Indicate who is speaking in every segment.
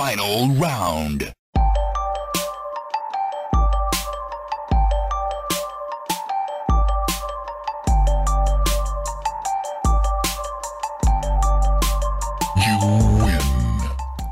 Speaker 1: Final round.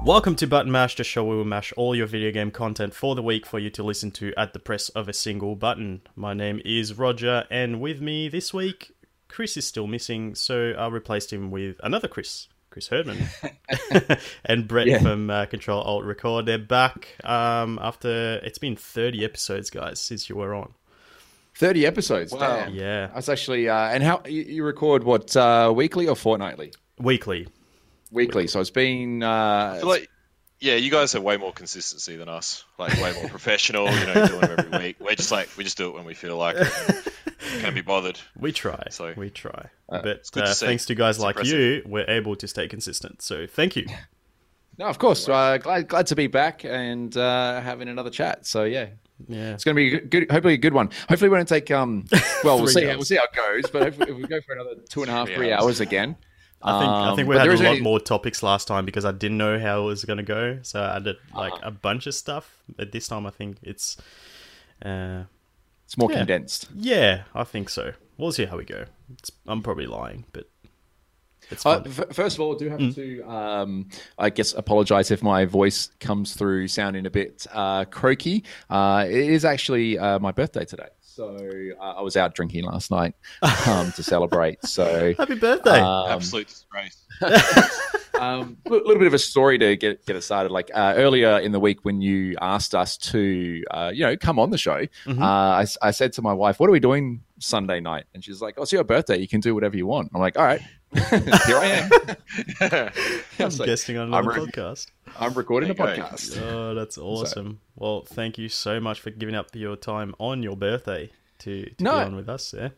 Speaker 2: Welcome to Button Mash, the show where we mash all your video game content for the week for you to listen to at the press of a single button. My name is Roger, and with me this week, Chris is still missing, so I replaced him with another Chris, Chris Herdman, and Brett
Speaker 3: Yeah.
Speaker 2: from uh, Control Alt Record. They're back um, after it's been 30 episodes, guys, since you were on.
Speaker 3: 30 episodes.
Speaker 4: Wow.
Speaker 3: Damn.
Speaker 2: Yeah,
Speaker 3: That's actually, uh, and how you, you record what, uh, weekly or fortnightly?
Speaker 2: weekly.
Speaker 3: Weekly. So it's been, uh,
Speaker 4: I feel like, yeah, you guys have way more consistency than us. Like way more professional. You know, doing them every week. We're just like we just do it when we feel like it. And Can't be bothered.
Speaker 2: We try.
Speaker 4: So-
Speaker 2: we try.
Speaker 3: Uh,
Speaker 2: but
Speaker 4: good to
Speaker 2: uh,
Speaker 4: see.
Speaker 2: thanks to guys
Speaker 4: It's
Speaker 2: like
Speaker 4: impressive.
Speaker 2: you, we're able to stay consistent. So thank you.
Speaker 3: no, of course. Uh, glad, glad to be back and, uh, having another chat. So yeah,
Speaker 2: Yeah.
Speaker 3: it's going to be a good, good, hopefully a good one. Hopefully we won't take, um, well, we'll see, how,
Speaker 2: hours.
Speaker 3: we'll see how it goes, but hopefully if we go for another two and a half,
Speaker 4: Three
Speaker 3: three
Speaker 4: hours.
Speaker 3: hours again.
Speaker 2: I think I
Speaker 3: Um,
Speaker 2: think we
Speaker 3: but
Speaker 2: had a lot
Speaker 3: only-
Speaker 2: more topics last time because I didn't know how it was going to go, so I added like
Speaker 3: Uh-huh.
Speaker 2: a bunch of stuff. But this time, I think it's, uh,
Speaker 3: It's more
Speaker 2: Yeah.
Speaker 3: condensed.
Speaker 2: yeah, I think so. We'll see how we go. It's, I'm probably lying, but
Speaker 3: Uh, f- first of all, I do have
Speaker 2: Mm.
Speaker 3: to, um, I guess, apologize if my voice comes through sounding a bit uh, croaky. Uh, it is actually uh, my birthday today. So uh, I was out drinking last night um, to celebrate. So
Speaker 2: Happy birthday!
Speaker 3: um,
Speaker 4: Absolute disgrace.
Speaker 3: um, a little bit of a story to get get us started. Like uh, earlier in the week, when you asked us to, uh, you know, come on the show,
Speaker 2: Mm-hmm.
Speaker 3: uh, I, I said to my wife, "What are we doing Sunday night?" And she's like, "Oh, it's your birthday. You can do whatever you want." I'm like, "All right, here I am." I
Speaker 2: I'm
Speaker 3: like,
Speaker 2: guesting on
Speaker 3: I'm re-
Speaker 2: podcast.
Speaker 3: I'm recording a
Speaker 4: go.
Speaker 3: podcast.
Speaker 2: Oh, that's awesome. Well, thank you so much for giving up your time on your birthday to, to
Speaker 3: No.
Speaker 2: be on with us. Yeah.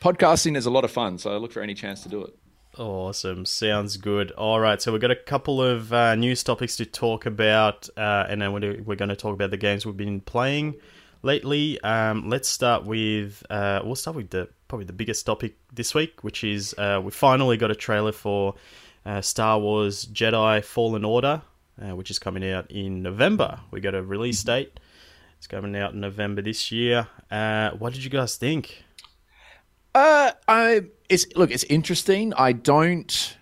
Speaker 3: Podcasting is a lot of fun, so I look for any chance to do it.
Speaker 2: Awesome. Sounds good. All right. So we've got a couple of uh, news topics to talk about, uh, and then we're, going to talk about the games we've been playing lately. Um, let's start with uh, we'll start with the probably the biggest topic this week, which is uh, we finally got a trailer for uh, Star Wars Jedi Fallen Order, uh, which is coming out in November. We got a release date. It's coming out in November this year. Uh, what did you guys think?
Speaker 3: Uh, I it's look, it's interesting. I don't.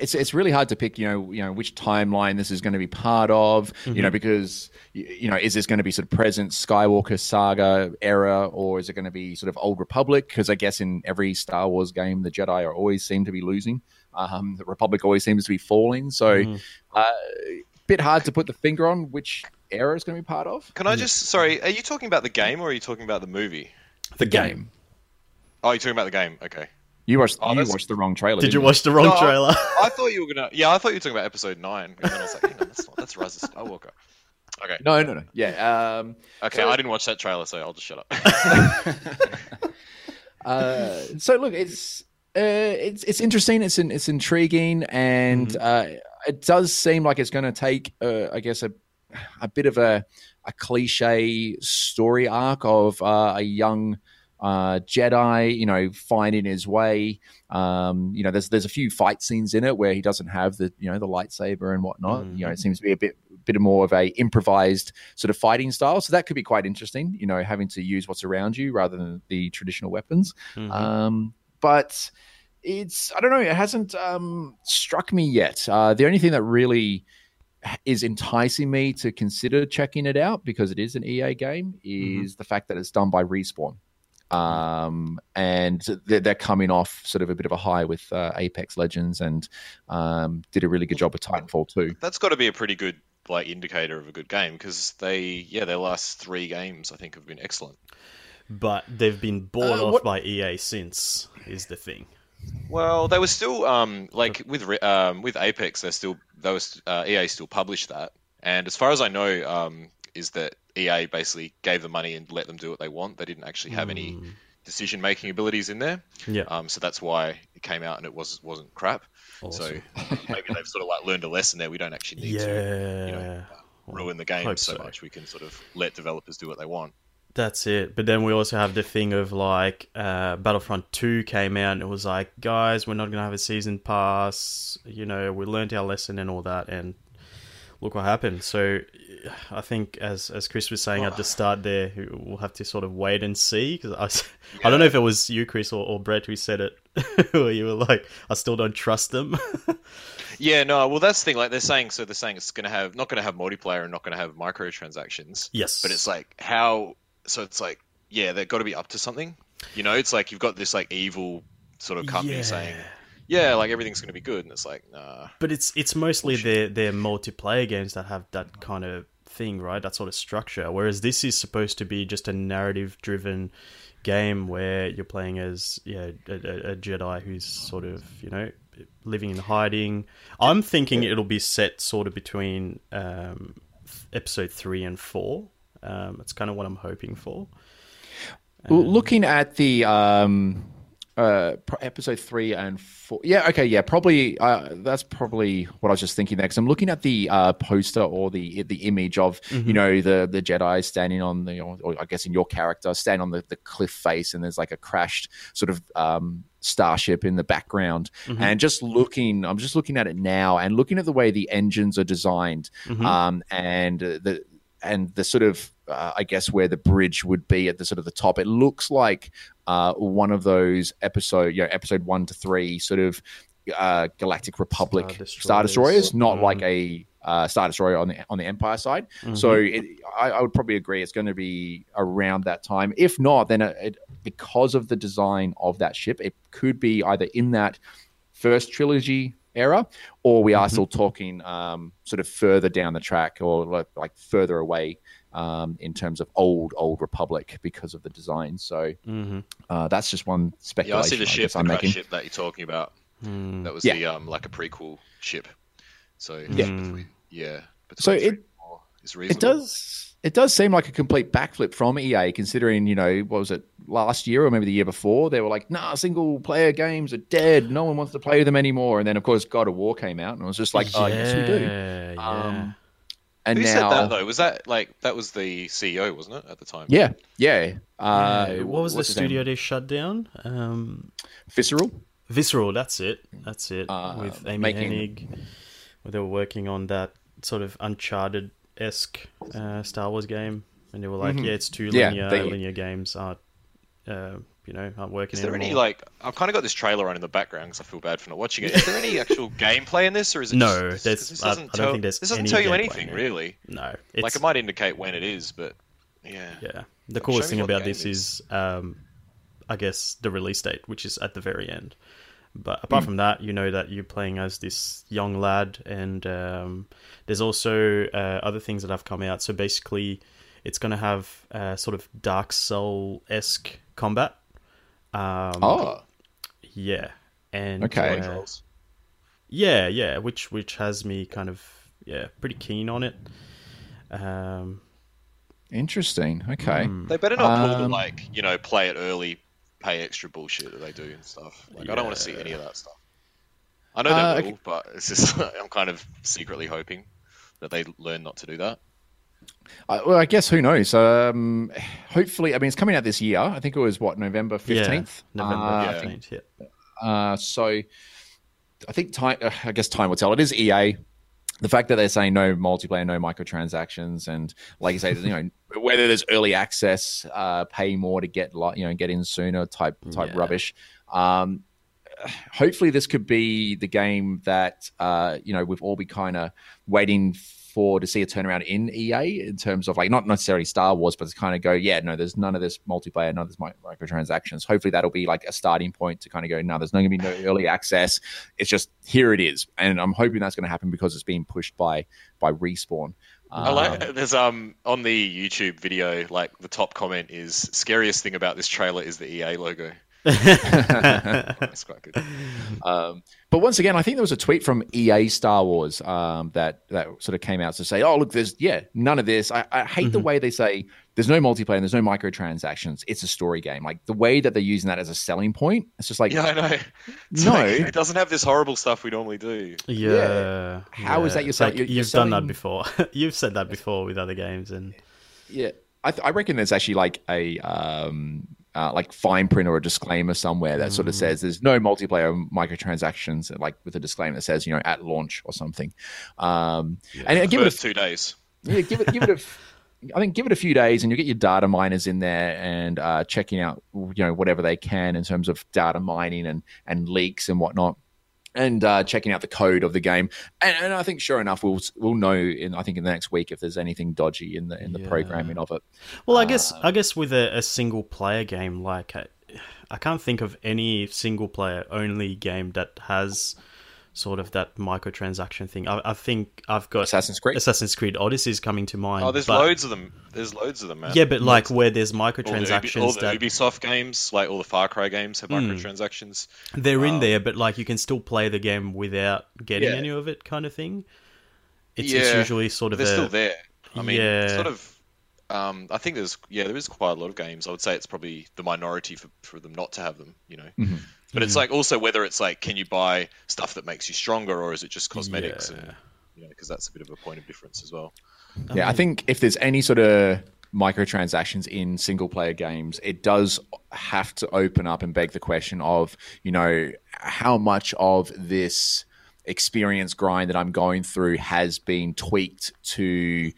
Speaker 3: It's it's really hard to pick. You know, you know which timeline this is going to be part of. You know, because you, you know, is this going to be sort of present Skywalker saga era, or is it going to be sort of Old Republic? Because I guess in every Star Wars game, the Jedi are always seem to be losing. Um, the Republic always seems to be falling. So, uh, bit hard to put the finger on which era is going to be part of.
Speaker 4: Can I just? Sorry, are you talking about the game or are you talking about the movie?
Speaker 2: The game.
Speaker 4: Oh, you're talking about the game. Okay.
Speaker 3: You watched
Speaker 4: Oh,
Speaker 3: you
Speaker 4: that's-
Speaker 3: watched the wrong trailer.
Speaker 2: Did you
Speaker 3: didn't
Speaker 2: watch the wrong
Speaker 4: No,
Speaker 2: trailer?
Speaker 4: I thought you were gonna. Yeah, I thought you were talking about episode nine. And then I was like, hang on, that's not. That's Rise of Skywalker. Okay.
Speaker 3: No, no, no. Yeah. Um,
Speaker 4: Okay,
Speaker 3: So-
Speaker 4: I didn't watch that trailer, so I'll just shut up.
Speaker 3: Uh, so look, it's uh, it's it's interesting. It's in, it's intriguing, and uh, it does seem like it's going to take, uh, I guess, a a bit of a a cliche story arc of uh, a young uh, Jedi, you know, finding his way. Um, you know, there's there's a few fight scenes in it where he doesn't have the you know the lightsaber and whatnot. You know, it seems to be a bit bit more of a improvised sort of fighting style. So that could be quite interesting. You know, having to use what's around you rather than the traditional weapons.
Speaker 2: Mhm.
Speaker 3: Um, but it's I don't know. It hasn't um, struck me yet. Uh, the only thing that really is enticing me to consider checking it out because it is an EA game is the fact that it's done by Respawn. Um, and they're, they're coming off sort of a bit of a high with uh, Apex Legends and um, did a really good job with Titanfall 2.
Speaker 4: That's got to be a pretty good like indicator of a good game because they, yeah, their last three games I think have been excellent.
Speaker 2: but they've been bought
Speaker 3: Uh,
Speaker 2: off
Speaker 3: what-
Speaker 2: by EA since is the thing.
Speaker 4: Well, they were still um like with um with Apex, they're still those uh, EA still published that, and as far as I know, um is that EA basically gave the money and let them do what they want. They didn't actually have any decision making abilities in there.
Speaker 2: Yeah.
Speaker 4: Um, so that's why it came out and it was wasn't crap.
Speaker 2: Awesome.
Speaker 4: So maybe they've sort of like learned a lesson there. We don't actually need
Speaker 2: yeah.
Speaker 4: to you know, ruin the game so,
Speaker 2: so.
Speaker 4: much. We can sort of let developers do what they want.
Speaker 2: That's it. But then we also have the thing of like uh, Battlefront 2 came out and it was like, guys, we're not going to have a season pass. You know, we learned our lesson and all that. And look what happened. So I think, as as Chris was saying at the start, there we'll have to sort of wait and see because I, I don't know if it was you, Chris, or, or Brett who said it, where you were like, I still don't trust them.
Speaker 4: Yeah, no. Well, that's the thing. Like they're saying, so they're saying it's going to have not going to have multiplayer and not going to have microtransactions.
Speaker 2: yes,
Speaker 4: But it's like how? So it's like yeah, they've got to be up to something. You know, it's like you've got this like evil sort of company
Speaker 2: Yeah.
Speaker 4: saying, yeah, like everything's going to be good, and it's like nah.
Speaker 2: But it's it's mostly their their multiplayer games that have that kind of thing, right? That sort of structure. Whereas this is supposed to be just a narrative driven game where you're playing as yeah a, a, a Jedi who's sort of you know living in hiding. I'm thinking it'll be set sort of between um, episode three and four. Um, it's kind of what I'm hoping for.
Speaker 3: Well, looking at the um, uh, episode three and four, yeah, okay, yeah, probably uh, that's probably what I was just thinking there. Because I'm looking at the uh, poster or the the image of you know the the Jedi standing on the, or, or I guess in your character standing on the, the cliff face, and there's like a crashed sort of um, starship in the background, and just looking, I'm just looking at it now and looking at the way the engines are designed, um, and the and the sort of uh, I guess where the bridge would be at the sort of the top. It looks like uh, one of those episode, you know, episode one to three, sort of uh, Galactic Republic
Speaker 2: Star
Speaker 3: Star
Speaker 2: Destroyers.
Speaker 3: Destroyers, not
Speaker 2: Mm.
Speaker 3: like a uh, Star Destroyer on the on the Empire side. So it, I, I would probably agree it's going to be around that time. If not, then it, it, because of the design of that ship, it could be either in that first trilogy era, or we are still talking um, sort of further down the track, or like, like further away um, in terms of old old Republic because of the design. So
Speaker 2: hmm
Speaker 3: uh, that's just one
Speaker 4: Yeah,
Speaker 3: speculation.
Speaker 4: I see the ship,
Speaker 3: guess
Speaker 4: the
Speaker 3: I'm making.
Speaker 4: ship that you're talking about.
Speaker 2: Hmm.
Speaker 4: That was
Speaker 3: Yeah.
Speaker 4: the um like a prequel ship. So
Speaker 3: Yeah.
Speaker 4: between- yeah.
Speaker 3: So
Speaker 4: between three
Speaker 3: it-
Speaker 4: and
Speaker 3: It does. It does seem like a complete backflip from EA, considering you know what was it last year or maybe the year before? They were like, "Nah, single player games are dead. No one wants to play them anymore." And then of course God of War came out, and it was just like, "Oh yes, we do."
Speaker 2: Yeah, yeah.
Speaker 3: Um, And
Speaker 4: Who
Speaker 3: now,
Speaker 4: said that though? Was that like that was the CEO, wasn't it, at the time?
Speaker 3: yeah, yeah. Uh,
Speaker 2: Yeah, what was the
Speaker 3: what's name?
Speaker 2: studio they shut down? Um,
Speaker 3: Visceral.
Speaker 2: Visceral, that's it. That's it.
Speaker 3: Uh,
Speaker 2: With Amy
Speaker 3: making-
Speaker 2: Hennig, where they were working on that sort of Uncharted esque uh, Star Wars game, and they were like, "Yeah, it's too
Speaker 3: Mm-hmm. Yeah,
Speaker 2: linear.
Speaker 3: they-
Speaker 2: linear games aren't, uh, you know, aren't working
Speaker 4: Is there
Speaker 2: anymore."
Speaker 4: any like I've kind of got this trailer on in the background because I feel bad for not watching it. Is there any actual gameplay in this, or is it
Speaker 2: No,
Speaker 4: Just,
Speaker 2: there's-
Speaker 4: this
Speaker 2: I-
Speaker 4: doesn't
Speaker 2: I don't
Speaker 4: tell,
Speaker 2: think there's
Speaker 4: this doesn't
Speaker 2: any
Speaker 4: tell you anything really.
Speaker 2: no, it's
Speaker 4: Like it might indicate when it is, but yeah.
Speaker 2: yeah. The coolest thing about this
Speaker 4: is.
Speaker 2: is, um, I guess, the release date, which is at the very end. But
Speaker 4: Hmm.
Speaker 2: apart from that, you know that you're playing as this young lad, and um, there's also uh, other things that have come out. So basically, it's going to have uh, sort of Dark Soul esque combat. Um,
Speaker 3: Oh,
Speaker 2: yeah, and
Speaker 3: Okay.
Speaker 2: uh, yeah, yeah, which which has me kind of yeah pretty keen on it. Um,
Speaker 3: interesting. Okay.
Speaker 2: hmm.
Speaker 4: They better not pull the
Speaker 3: Um,
Speaker 4: like you know play it early, pay extra bullshit that they do and stuff. Like I don't want to see any of that stuff. I know they
Speaker 3: Uh,
Speaker 4: will,
Speaker 3: okay.
Speaker 4: but it's just I'm kind of secretly hoping that they learn not to do that.
Speaker 3: Uh, well, I guess who knows? Um, hopefully, I mean, it's coming out this year. I think it was what November fifteenth.
Speaker 2: yeah, November
Speaker 3: Uh,
Speaker 4: yeah.
Speaker 2: fifteenth. Yeah.
Speaker 3: Uh, so I think time. Uh, I guess time will tell. It is EA. The fact that they're saying no multiplayer, no microtransactions, and like you say, you know, whether there's early access, uh, pay more to get like you know get in sooner type type
Speaker 2: Yeah.
Speaker 3: rubbish. Um, hopefully, this could be the game that uh, you know we've all been kind of waiting for to see a turnaround in EA in terms of like not necessarily Star Wars, but to kind of go, yeah, no, there's none of this multiplayer, none of this microtransactions. Hopefully, that'll be like a starting point to kind of go, no, there's not going to be no early access. It's just here it is, and I'm hoping that's going to happen because it's being pushed by by respawn.
Speaker 4: I
Speaker 3: Um,
Speaker 4: like there's um on the YouTube video like the top comment is scariest thing about this trailer is the EA logo. That's quite good.
Speaker 3: Um, but once again, I think there was a tweet from EA Star Wars um, that that sort of came out to say, "Oh, look, there's yeah, none of this." I, I hate the way they say there's no multiplayer and there's no microtransactions. It's a story game. Like the way that they're using that as a selling point, it's just like,
Speaker 4: Yeah, I know. It's
Speaker 3: No.
Speaker 4: like, it doesn't have this horrible stuff we normally do.
Speaker 2: Yeah.
Speaker 3: How is
Speaker 2: yeah.
Speaker 3: that you're
Speaker 2: It's
Speaker 3: sell-
Speaker 2: like
Speaker 3: you're- you're
Speaker 2: you've done that before. you've said that before with other games, and
Speaker 3: yeah. I, th- I reckon there's actually like a um, uh, like fine print or a disclaimer somewhere that sort of says there's no multiplayer microtransactions, like with a disclaimer that says you know at launch or something. Um, and uh, give it a
Speaker 4: two days.
Speaker 3: yeah, give it give it a. I think give it a few days, and you get your data miners in there and uh, checking out, you know, whatever they can in terms of data mining and and leaks and whatnot, and uh, checking out the code of the game. And, and I think, sure enough, we'll we'll know in I think in the next week if there's anything dodgy in the in the
Speaker 2: Yeah.
Speaker 3: programming of it.
Speaker 2: Well, I guess I guess with a, a single player game, like I, I can't think of any single player only game that has sort of that microtransaction thing. I, I think I've got
Speaker 3: Assassin's Creed.
Speaker 2: Assassin's Creed Odyssey is coming to mind.
Speaker 4: Oh, there's
Speaker 2: but-
Speaker 4: loads of them. There's loads of them, man.
Speaker 2: Yeah, but like where there's
Speaker 4: all the, Ubi-
Speaker 2: microtransactions
Speaker 4: all the
Speaker 2: that
Speaker 4: Ubisoft games, like all the Far Cry games, have
Speaker 2: Hmm.
Speaker 4: microtransactions.
Speaker 2: they're in there, but like you can still play the game without getting
Speaker 4: Yeah.
Speaker 2: any of it, kind of thing. It's, it's usually sort of
Speaker 4: They're
Speaker 2: a,
Speaker 4: still there. I mean,
Speaker 2: Yeah.
Speaker 4: sort of. Um, I think there's yeah, there is quite a lot of games. I would say it's probably the minority for, for them not to have them. You know,
Speaker 3: Mm-hmm.
Speaker 4: But it's like also whether it's like can you buy stuff that makes you stronger or is it just cosmetics?
Speaker 2: Yeah.
Speaker 4: And you know, because that's a bit of a point of difference as well.
Speaker 3: Yeah, I think if there's any sort of microtransactions in single player games, it does have to open up and beg the question of, you know, how much of this experience grind that I'm going through has been tweaked to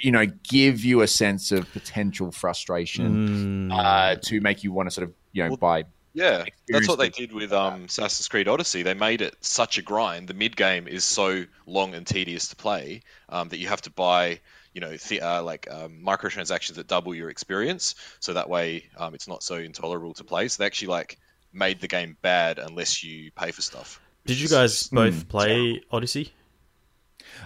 Speaker 3: you know give you a sense of potential frustration uh, to make you want to sort of you know
Speaker 4: Well,
Speaker 3: buy
Speaker 4: Yeah, that's what they did with um, Assassin's Creed Odyssey. They made it such a grind. The mid game is so long and tedious to play um, that you have to buy, you know, th- uh, like um, microtransactions that double your experience. So that way, um, it's not so intolerable to play. So they actually like made the game bad unless you pay for stuff.
Speaker 2: Did you guys
Speaker 4: just-
Speaker 2: both play Odyssey?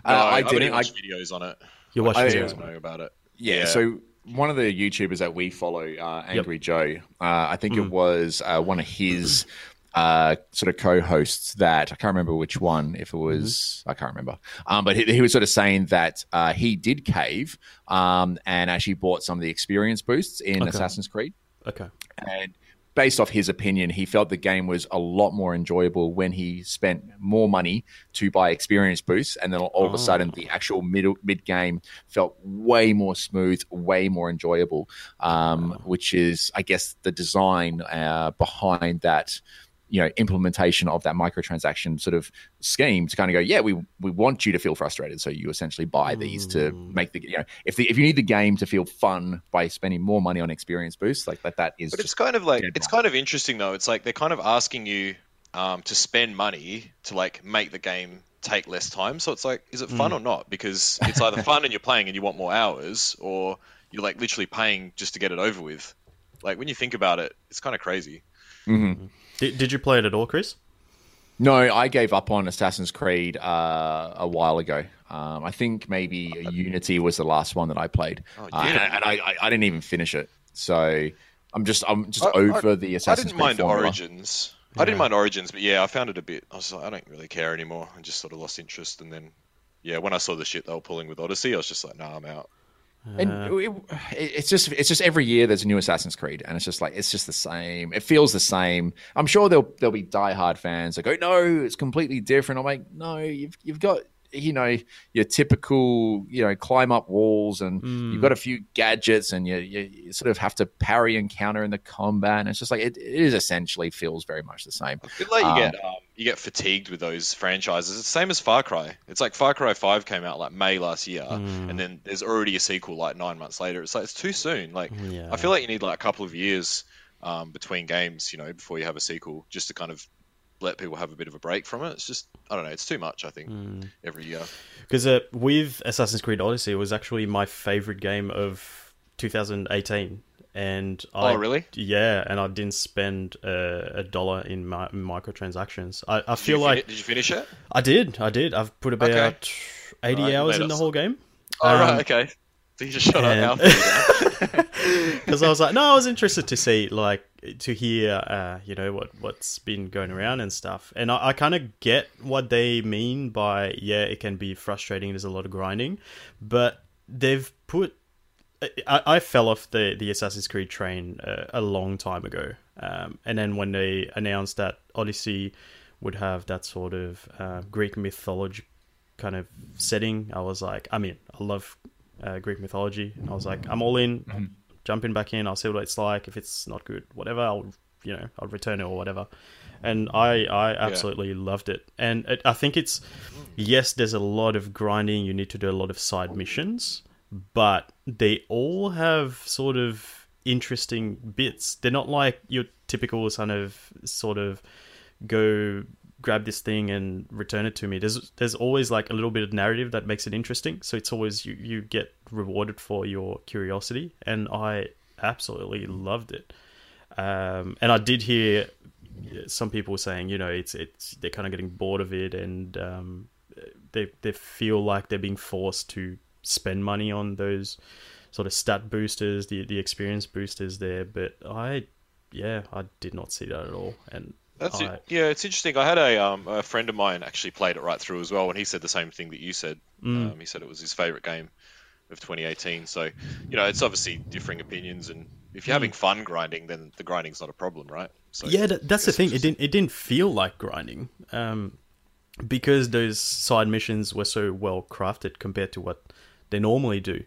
Speaker 3: uh,
Speaker 4: No,
Speaker 3: I
Speaker 4: I've only
Speaker 3: didn't I,
Speaker 4: watched videos on it.
Speaker 2: You watched
Speaker 3: I-
Speaker 2: videos
Speaker 4: I know about it.
Speaker 3: Yeah,
Speaker 4: Yeah.
Speaker 3: So one of the YouTubers that we follow, uh, Angry Joe, uh, I think it was uh, one of his uh, sort of co-hosts that I can't remember which one. If it was, I can't remember. Um, but he, he was sort of saying that uh, he did cave um, and actually bought some of the experience boosts in
Speaker 2: Okay.
Speaker 3: Assassin's Creed
Speaker 2: Okay.
Speaker 3: and based off his opinion, he felt the game was a lot more enjoyable when he spent more money to buy experience boosts, and then all of a sudden the actual middle mid game felt way more smooth, way more enjoyable. Um, Which is, I guess, the design uh, behind that. You know, implementation of that microtransaction sort of scheme to kind of go, yeah, we we want you to feel frustrated, so you essentially buy these to mm. make the you know, if the if you need the game to feel fun by spending more money on experience boosts, like that, that is
Speaker 4: But it's kind of like it's
Speaker 3: wrong.
Speaker 4: kind of interesting though. It's like they're kind of asking you um, to spend money to like make the game take less time. So it's like, is it fun mm. or not? Because it's either fun and you're playing and you want more hours, or you're like literally paying just to get it over with. Like when you think about it, it's kind of crazy. Mm-hmm. Mm.
Speaker 2: Did, did you play it at all, Chris?
Speaker 3: No, I gave up on Assassin's Creed uh, a while ago. Um, I think maybe Unity was the last one that I played,
Speaker 4: Oh,
Speaker 3: uh,
Speaker 4: Unity.
Speaker 3: and, and I, I, I didn't even finish it. So I'm just I'm just
Speaker 4: I-
Speaker 3: over
Speaker 4: I-
Speaker 3: the
Speaker 4: I
Speaker 3: Assassin's
Speaker 4: didn't
Speaker 3: Creed
Speaker 4: mind
Speaker 3: formula.
Speaker 4: Origins. I didn't mind Origins, but yeah, I found it a bit. I was like, I don't really care anymore. I just sort of lost interest, and then yeah, when I saw the shit they were pulling with Odyssey, I was just like, nah, I'm out.
Speaker 3: And uh. it, it's just it's just every year there's a new Assassin's Creed, and it's just like it's just the same. It feels the same. I'm sure there'll there'll be diehard fans that go, no, it's completely different. I'm like, no, you've you've got you know your typical you know climb up walls, and you've got a few gadgets, and you, you you sort of have to parry and counter in the combat. And it's just like it, it is essentially feels very much the same.
Speaker 4: I feel like you
Speaker 3: Um,
Speaker 4: get um, you get fatigued with those franchises. It's the same as Far Cry. It's like Far Cry Five came out like May last year,
Speaker 2: Hmm.
Speaker 4: and then there's already a sequel like nine months later. It's like it's too soon. Like
Speaker 2: Yeah.
Speaker 4: I feel like you need like a couple of years um, between games, you know, before you have a sequel, just to kind of let people have a bit of a break from it. It's just I don't know. It's too much. I think
Speaker 2: Hmm.
Speaker 4: every year.
Speaker 2: Because uh, with Assassin's Creed Odyssey, it was actually my favorite game of 2018. And I,
Speaker 4: Oh, really?
Speaker 2: Yeah, and I didn't spend uh, a dollar in my microtransactions. I, I feel
Speaker 4: fini-
Speaker 2: like
Speaker 4: did you finish it?
Speaker 2: I did. I did. I've put about
Speaker 4: Okay.
Speaker 2: 80
Speaker 4: Alright,
Speaker 2: hours in the whole game.
Speaker 4: Oh
Speaker 2: Um,
Speaker 4: right, okay. So you just shut
Speaker 2: and-
Speaker 4: up now.
Speaker 2: because I was like, no, I was interested to see, like, to hear, uh, you know, what what's been going around and stuff. And I, I kind of get what they mean by, yeah, it can be frustrating. There's a lot of grinding, but they've put. I, I fell off the the Assassin's Creed train uh, a long time ago, um, and then when they announced that Odyssey would have that sort of uh, Greek mythology kind of setting, I was like, I mean, I love uh, Greek mythology. I was like, I'm all in. Jumping back in. I'll see what it's like. If it's not good, whatever, I'll you know I'll return it or whatever. And I I absolutely loved it. And it, I think it's yes, there's a lot of grinding. You need to do a lot of side missions, but they all have sort of interesting bits. They're not like your typical kind of sort of go grab this thing and return it to me. There's there's always like a little bit of narrative that makes it interesting. So it's always you you get rewarded for your curiosity, and I absolutely loved it. Um, and I did hear some people saying, you know, it's it's they're kind of getting bored of it, and um, they they feel like they're being forced to spend money on those sort of stat boosters, the the experience boosters there. But I, yeah, I did not see that at all, and
Speaker 4: That's
Speaker 2: I,
Speaker 4: it. Yeah, it's interesting. I had a um, a friend of mine actually played it right through as well, and he said the same thing that you said.
Speaker 2: Mm.
Speaker 4: Um, he said it was his favorite game of 2018. So, you know, it's obviously differing opinions, and if you're having fun grinding, then the grinding's not a problem, right? So,
Speaker 2: Mm. yeah, that, that's the thing.
Speaker 4: it's
Speaker 2: It didn't it didn't feel like grinding, um, because those side missions were so well crafted compared to what they normally do.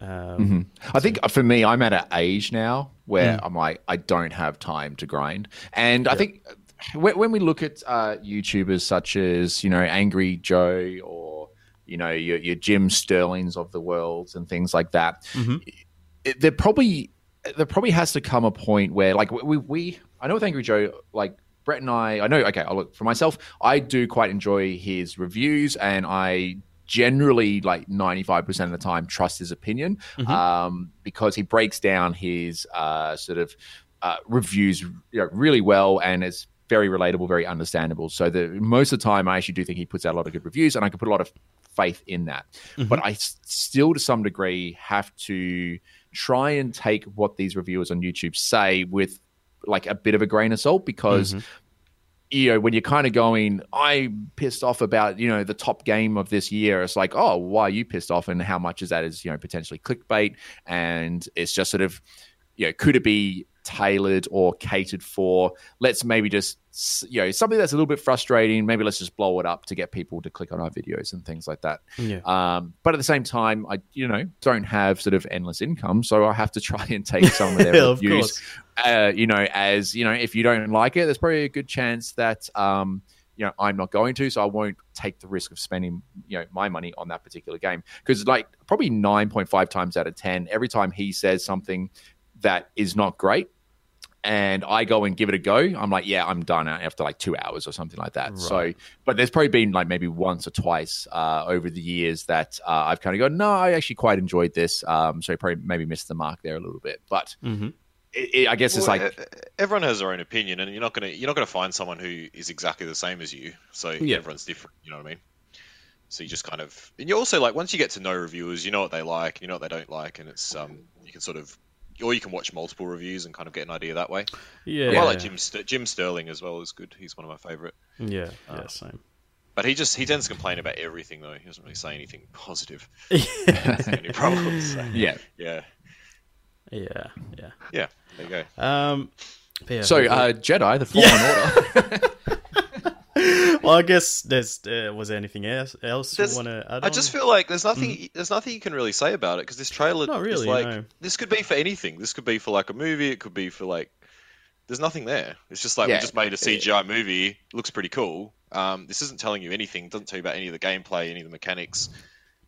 Speaker 2: Um,
Speaker 3: I think for me, I'm at an age now where I'm like, I don't have time to grind. And I think when, when we look at uh, YouTubers such as, you know, Angry Joe or, you know, your, your Jim Sterlings of the world and things like that, it, there probably there probably has to come a point where like we, we I know with Angry Joe like Brett and I I know okay I'll look for myself. I do quite enjoy his reviews and I generally like 95% of the time trust his opinion um, because he breaks down his uh, sort of uh, reviews you know, really well and it's very relatable very understandable. So the most of the time I actually do think he puts out a lot of good reviews and I can put a lot of faith in that. But I still to some degree have to try and take what these reviewers on YouTube say with like a bit of a grain of salt because you know when you're kind of going i'm pissed off about you know the top game of this year it's like oh why are you pissed off and how much is that is you know potentially clickbait? And it's just sort of you know could it be tailored or catered for let's maybe just you know something that's a little bit frustrating maybe let's just blow it up to get people to click on our videos and things like that
Speaker 2: Yeah.
Speaker 3: um, but at the same time i you know don't have sort of endless income so i have to try and take some of their
Speaker 2: Of
Speaker 3: reviews uh, you know, as you know, if you don't like it, there's probably a good chance that um, you know I'm not going to, so I won't take the risk of spending you know my money on that particular game because like probably nine point five times out of ten, every time he says something that is not great. And I go and give it a go. I'm like, yeah, I'm done after like two hours or something like that. So, but there's probably been like maybe once or twice uh, over the years that uh, I've kind of gone, no, I actually quite enjoyed this. Um, so probably maybe missed the mark there a little bit. But
Speaker 2: Mhm.
Speaker 3: it, it, I guess it's like
Speaker 4: everyone has their own opinion, and you're not gonna you're not gonna find someone who is exactly the same as you. So
Speaker 2: Yeah.
Speaker 4: everyone's different. You know what I mean? So you just kind of, and you also like once you get to know reviewers, you know what they like, you know what they don't like, and it's um you can sort of, or you can watch multiple reviews and kind of get an idea that way.
Speaker 2: Yeah.
Speaker 4: I like Jim Jim Sterling as well is good. He's one of my favorite.
Speaker 2: Yeah. Yeah. Same.
Speaker 4: But he just he tends to complain about everything though. He doesn't really say anything positive. Any problems? So,
Speaker 3: yeah.
Speaker 4: yeah,
Speaker 2: Yeah. Yeah.
Speaker 4: yeah. There you go.
Speaker 2: Um. yeah,
Speaker 3: So, uh, Jedi, the Fallen Order.
Speaker 2: well, I guess there's uh, was there anything else else you want to add?
Speaker 4: I just feel like there's nothing. There's nothing you can really say about it because this trailer
Speaker 2: Not
Speaker 4: is
Speaker 2: really,
Speaker 4: like
Speaker 2: no.
Speaker 4: this could be for anything. This could be for like a movie. It could be for like. There's nothing there. It's just like
Speaker 3: Yeah.
Speaker 4: we just made a CGI movie. Looks pretty cool. Um, this isn't telling you anything. It Doesn't tell you about any of the gameplay, any of the mechanics,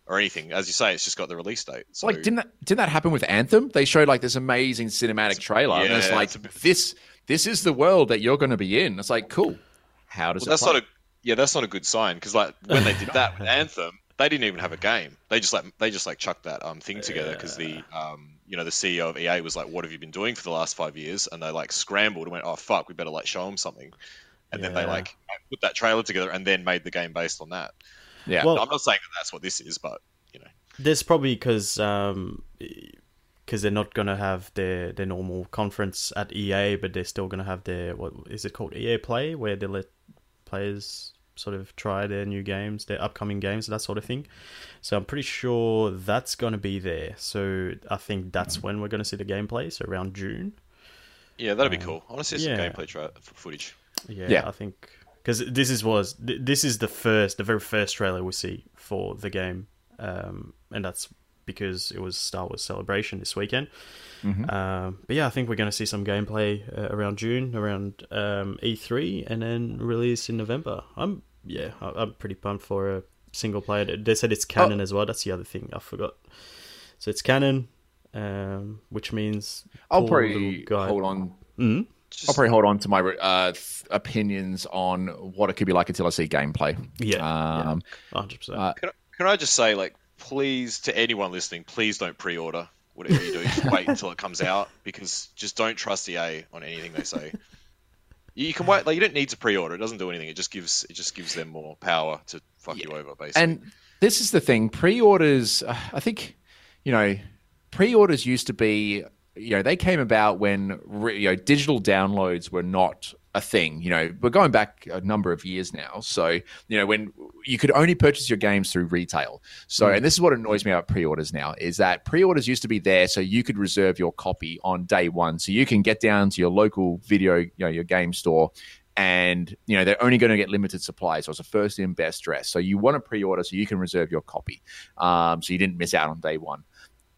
Speaker 4: or anything. As you say, it's just got the release date. So
Speaker 3: like, didn't that, didn't that happen with Anthem? They showed like this amazing cinematic trailer, and it's like
Speaker 4: it's a bit-
Speaker 3: this. This is the world that you're going to be in. It's like cool. How does
Speaker 4: well, that's
Speaker 3: it? Play?
Speaker 4: not a yeah. That's not a good sign because like when they did that with Anthem, they didn't even have a game. They just like they just like chucked that um thing together because the um you know the CEO of EA was like, "What have you been doing for the last five years?" And they like scrambled and went, "Oh fuck, we better like show them something." And then they like put that trailer together and then made the game based on that.
Speaker 3: yeah.
Speaker 2: Well-
Speaker 4: I'm not saying that that's what this is, but you know,
Speaker 2: There's probably because um, because they're not gonna have their their normal conference at EA, but they're still gonna have their what is it called EA Play, where they let players sort of try their new games, their upcoming games, that sort of thing. So I'm pretty sure that's gonna be there. So I think that's when we're gonna see the gameplay. So around June.
Speaker 4: yeah, that'd be cool. I want to see some gameplay tra- footage.
Speaker 2: Yeah,
Speaker 3: Yeah.
Speaker 2: I think because this is was this is the first, the very first trailer we see for the game, um, and that's because it was Star Wars Celebration this weekend.
Speaker 3: Mm-hmm.
Speaker 2: Um, but yeah, I think we're going to see some gameplay uh, around June, around um, E3, and then release in November. I'm yeah, I- I'm pretty pumped for a single player. They said it's canon as well. That's the other thing I forgot. So it's canon, um, which means
Speaker 3: I'll probably
Speaker 2: guy-
Speaker 3: hold on.
Speaker 2: Mhm.
Speaker 3: I'll probably hold on to my uh, opinions on what it could be like until I see gameplay.
Speaker 2: Yeah,
Speaker 3: Um,
Speaker 2: yeah, 100%.
Speaker 3: uh,
Speaker 4: Can I, can I just say, like, please, to anyone listening, please don't pre-order whatever you do. Just wait until it comes out because just don't trust EA on anything they say. You can wait. Like, you don't need to pre-order. It doesn't do anything. It just gives it just gives them more power to fuck you over, basically.
Speaker 3: and this is the thing pre-orders uh, i think you know pre-orders used to be you know they came about when you know digital downloads were not a thing you know we're going back a number of years now. So you know when you could only purchase your games through retail. So and this is what annoys me about pre-orders now is that pre-orders used to be there so you could reserve your copy on day one. So you can get down to your local video you know your game store and you know they're only going to get limited supply so it's a first in best dress. So you want to pre-order so you can reserve your copy um, so you didn't miss out on day one.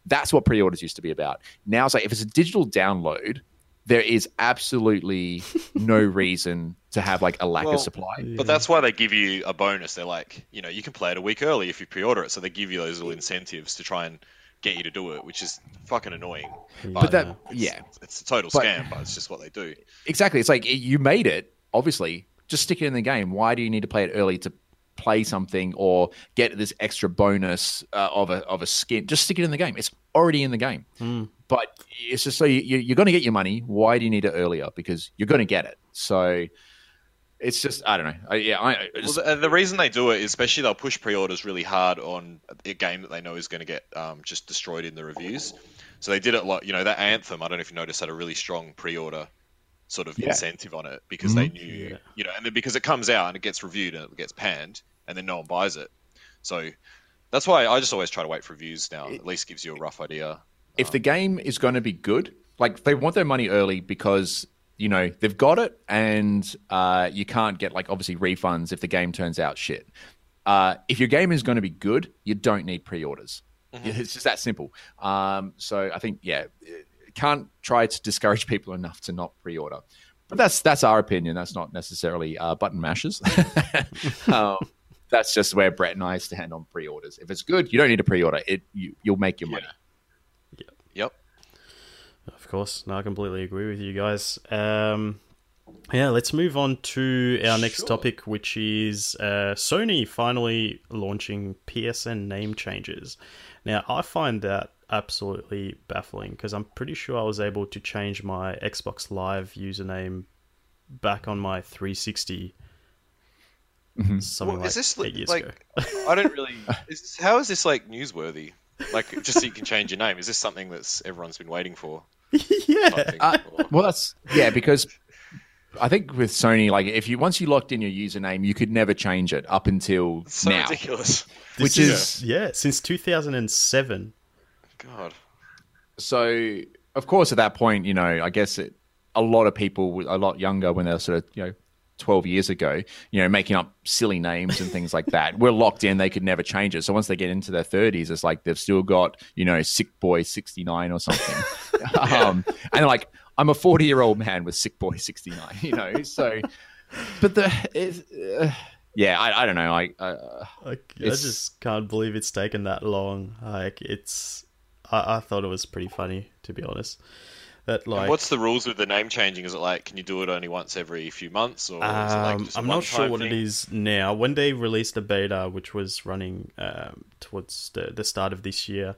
Speaker 3: That's what pre-orders used to be about. Now it's like if it's a digital download there is absolutely no reason to have like a lack
Speaker 4: Well,
Speaker 3: of supply
Speaker 4: But that's why they give you a bonus. They're like, you know, you can play it a week early if you pre-order it, so they give you those little incentives to try and get you to do it, which is fucking annoying.
Speaker 3: but that
Speaker 4: it's,
Speaker 3: yeah.
Speaker 4: it's a total
Speaker 3: But-
Speaker 4: scam, but it's just what they do.
Speaker 3: exactly. It's like you made it obviously. Just stick it in the game. Why do you need to play it early to play something or get this extra bonus uh, of a of a skin? Just stick it in the game. It's already in the game but it's just so you, you- you're going to get your money why do you need it earlier because you're going to get it so it's just i don't know I, yeah i
Speaker 4: Well, the, the reason they do it is especially they'll push pre-orders really hard on a game that they know is going to get um, just destroyed in the reviews. So they did it like you know that Anthem. I don't know if you noticed had a really strong pre-order sort of
Speaker 3: Yeah.
Speaker 4: incentive on it because they knew you know, and then because it comes out and it gets reviewed and it gets panned, and then no one buys it. So that's why I just always try to wait for reviews now. At least gives you a rough idea.
Speaker 3: if the game is going to be good, like they want their money early because you know they've got it, and uh, you can't get like obviously refunds if the game turns out shit. Uh, if your game is going to be good, you don't need pre-orders. It's just that simple. Um, so I think yeah, can't try to discourage people enough to not pre-order. But that's that's our opinion. That's not necessarily uh, button mashes. um, that's just where Brett and I stand on pre-orders. If it's good, you don't need to pre-order it. You, you'll make your money.
Speaker 4: Yep.
Speaker 2: Of course, no, I completely agree with you guys. Um, yeah, let's move on to our next
Speaker 4: Sure.
Speaker 2: topic, which is uh, Sony finally launching PSN name changes. Now, I find that absolutely baffling because I'm pretty sure I was able to change my Xbox Live username back on my 360. Something
Speaker 4: Well,
Speaker 2: like
Speaker 4: is this
Speaker 2: eight
Speaker 4: like,
Speaker 2: years
Speaker 4: like
Speaker 2: ago.
Speaker 4: I don't really. Is this, how is this like newsworthy? Like just so you can change your name? Is this something that's everyone's been waiting for?
Speaker 2: yeah.
Speaker 3: Uh, Well, that's yeah, because I think with Sony, like if you once you locked in your username, you could never change it up until
Speaker 4: so
Speaker 3: now.
Speaker 4: ridiculous.
Speaker 3: which
Speaker 2: This
Speaker 3: is-
Speaker 2: yeah, since 2007.
Speaker 4: God.
Speaker 3: So, of course, at that point, you know, I guess it, a lot of people, were a lot younger, when they were sort of, you know, 12 years ago, you know, making up silly names and things like that. We're locked in; they could never change it. So once they get into their 30s, it's like they've still got, you know, Sick Boy 69 or something. um, and they're like, I'm a 40 year old man with Sick Boy 69, you know. So, but the, it's, uh, yeah, I, I don't know. I, uh,
Speaker 2: Like, I just can't believe it's taken that long. Like, it's. I, I thought it was pretty funny, to be honest. That
Speaker 4: And what's the rules with the name changing? Is it like can you do it only once every few months, or is it like
Speaker 2: um,
Speaker 4: just a
Speaker 2: I'm not sure what it
Speaker 4: thing?
Speaker 2: is now. When they released the beta, which was running um, towards the, the start of this year,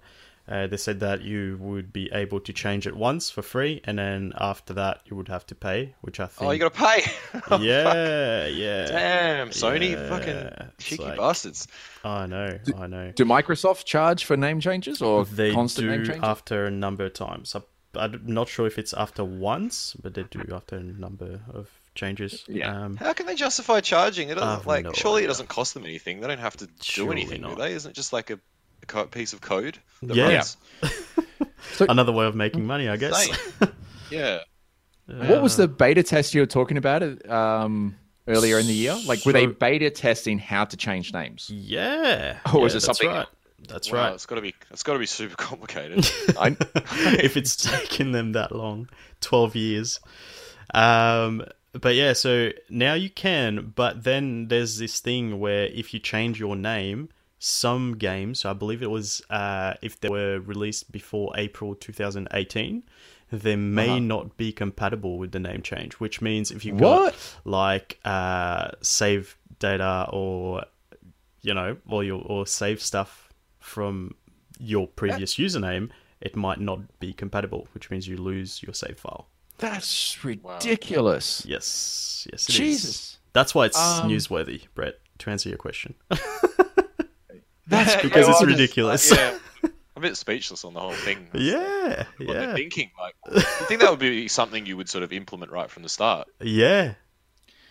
Speaker 2: uh, they said that you would be able to change it once for free, and then after that you would have to pay, which I think.
Speaker 4: Oh, you got to pay. Oh,
Speaker 2: yeah, yeah.
Speaker 4: Damn, Sony,
Speaker 2: Yeah,
Speaker 4: fucking cheeky
Speaker 2: like-
Speaker 4: bastards.
Speaker 2: I know, I know.
Speaker 3: do Microsoft charge for name changes or
Speaker 2: They
Speaker 3: constant name
Speaker 2: do
Speaker 3: changes?
Speaker 2: after a number of times. I, I'm not sure if it's after once, but they do after a number of changes.
Speaker 3: Yeah.
Speaker 2: Um,
Speaker 4: How can they justify charging? It doesn't like
Speaker 2: no
Speaker 4: surely
Speaker 2: idea.
Speaker 4: it doesn't cost them anything. They don't have to do anything,
Speaker 2: not.
Speaker 4: do they? Isn't it just like a, a co- piece of code? That
Speaker 2: Yeah.
Speaker 4: runs?
Speaker 2: another way of making money, I guess.
Speaker 4: Insane. Yeah.
Speaker 3: What was the beta test you were talking about um, earlier in the year? Like, were they beta testing how to change names?
Speaker 2: Yeah.
Speaker 3: Or was
Speaker 2: yeah,
Speaker 3: it
Speaker 2: that's
Speaker 3: something-
Speaker 2: Right. That's
Speaker 4: Wow,
Speaker 2: right.
Speaker 4: It's got to be. It's got to be super complicated.
Speaker 3: I,
Speaker 2: if it's taken them that long, twelve years. Um, but yeah, so now you can, but then there's this thing where if you change your name, some games, so I believe it was uh, if they were released before April 2018, they may
Speaker 3: Uh-huh.
Speaker 2: not be compatible with the name change, which means if you got like uh, save data or you know, or your or save stuff from your previous username, it might not be compatible, which means you lose your save file.
Speaker 3: that's ridiculous.
Speaker 2: Yes, yes, it is.
Speaker 3: Jesus.
Speaker 2: That's why it's
Speaker 3: Um,
Speaker 2: newsworthy, Brett. To answer your question,
Speaker 3: That's
Speaker 2: because it's
Speaker 3: I just-
Speaker 2: ridiculous.
Speaker 4: yeah, I'm a bit speechless on the whole thing.
Speaker 2: yeah,
Speaker 4: What
Speaker 2: yeah,
Speaker 4: thinking, like, you think that would be something you would sort of implement right from the start?
Speaker 2: yeah.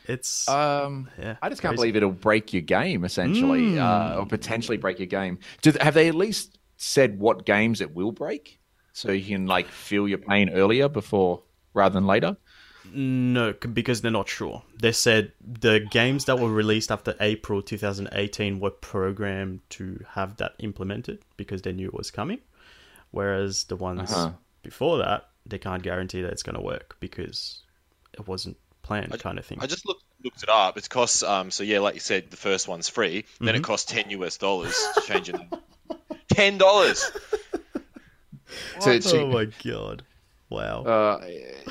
Speaker 2: It's
Speaker 3: Um,
Speaker 2: yeah.
Speaker 3: I just can't believe it'll break your game, essentially, uh, or potentially break your game. Do have they at least said what games it will break, so you can like feel your pain earlier before rather than later?
Speaker 2: No, because they're not sure. They said the games that were released after April 2018 were programmed to have that implemented because they knew it was coming. Whereas the ones
Speaker 3: Uh-huh.
Speaker 2: before that, they can't guarantee that it's going to work because it wasn't planned, kind of thing.
Speaker 4: I just looked looked it up. It costs um. So yeah, like you said, the first one's free. Then
Speaker 2: Mm-hmm.
Speaker 4: it costs ten US dollars to change it. Ten dollars.
Speaker 3: To- to-
Speaker 2: oh my god! Wow!
Speaker 3: uh,